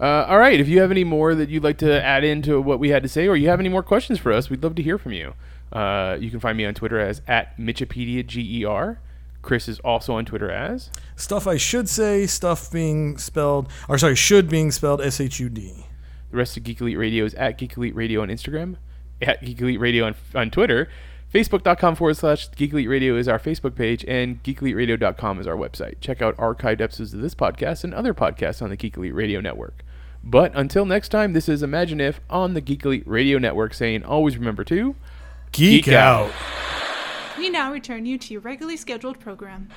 Uh, all right. If you have any more that you'd like to add into what we had to say, or you have any more questions for us, we'd love to hear from you. Uh, you can find me on Twitter as at Mitchipedia G-E-R. Chris is also on Twitter as. Stuff I should say, stuff being spelled, or sorry, should being spelled S H U D. The rest of Geek Elite Radio is at Geek Elite Radio on Instagram, at Geek Elite Radio on, on Twitter. Facebook.com forward slash Geek Elite Radio is our Facebook page, and geekeliteradio.com is our website. Check out archived episodes of this podcast and other podcasts on the Geek Elite Radio Network. But until next time, this is Imagine If on the Geek Elite Radio Network saying always remember to. Geek, Geek out. out. We now return you to your regularly scheduled program.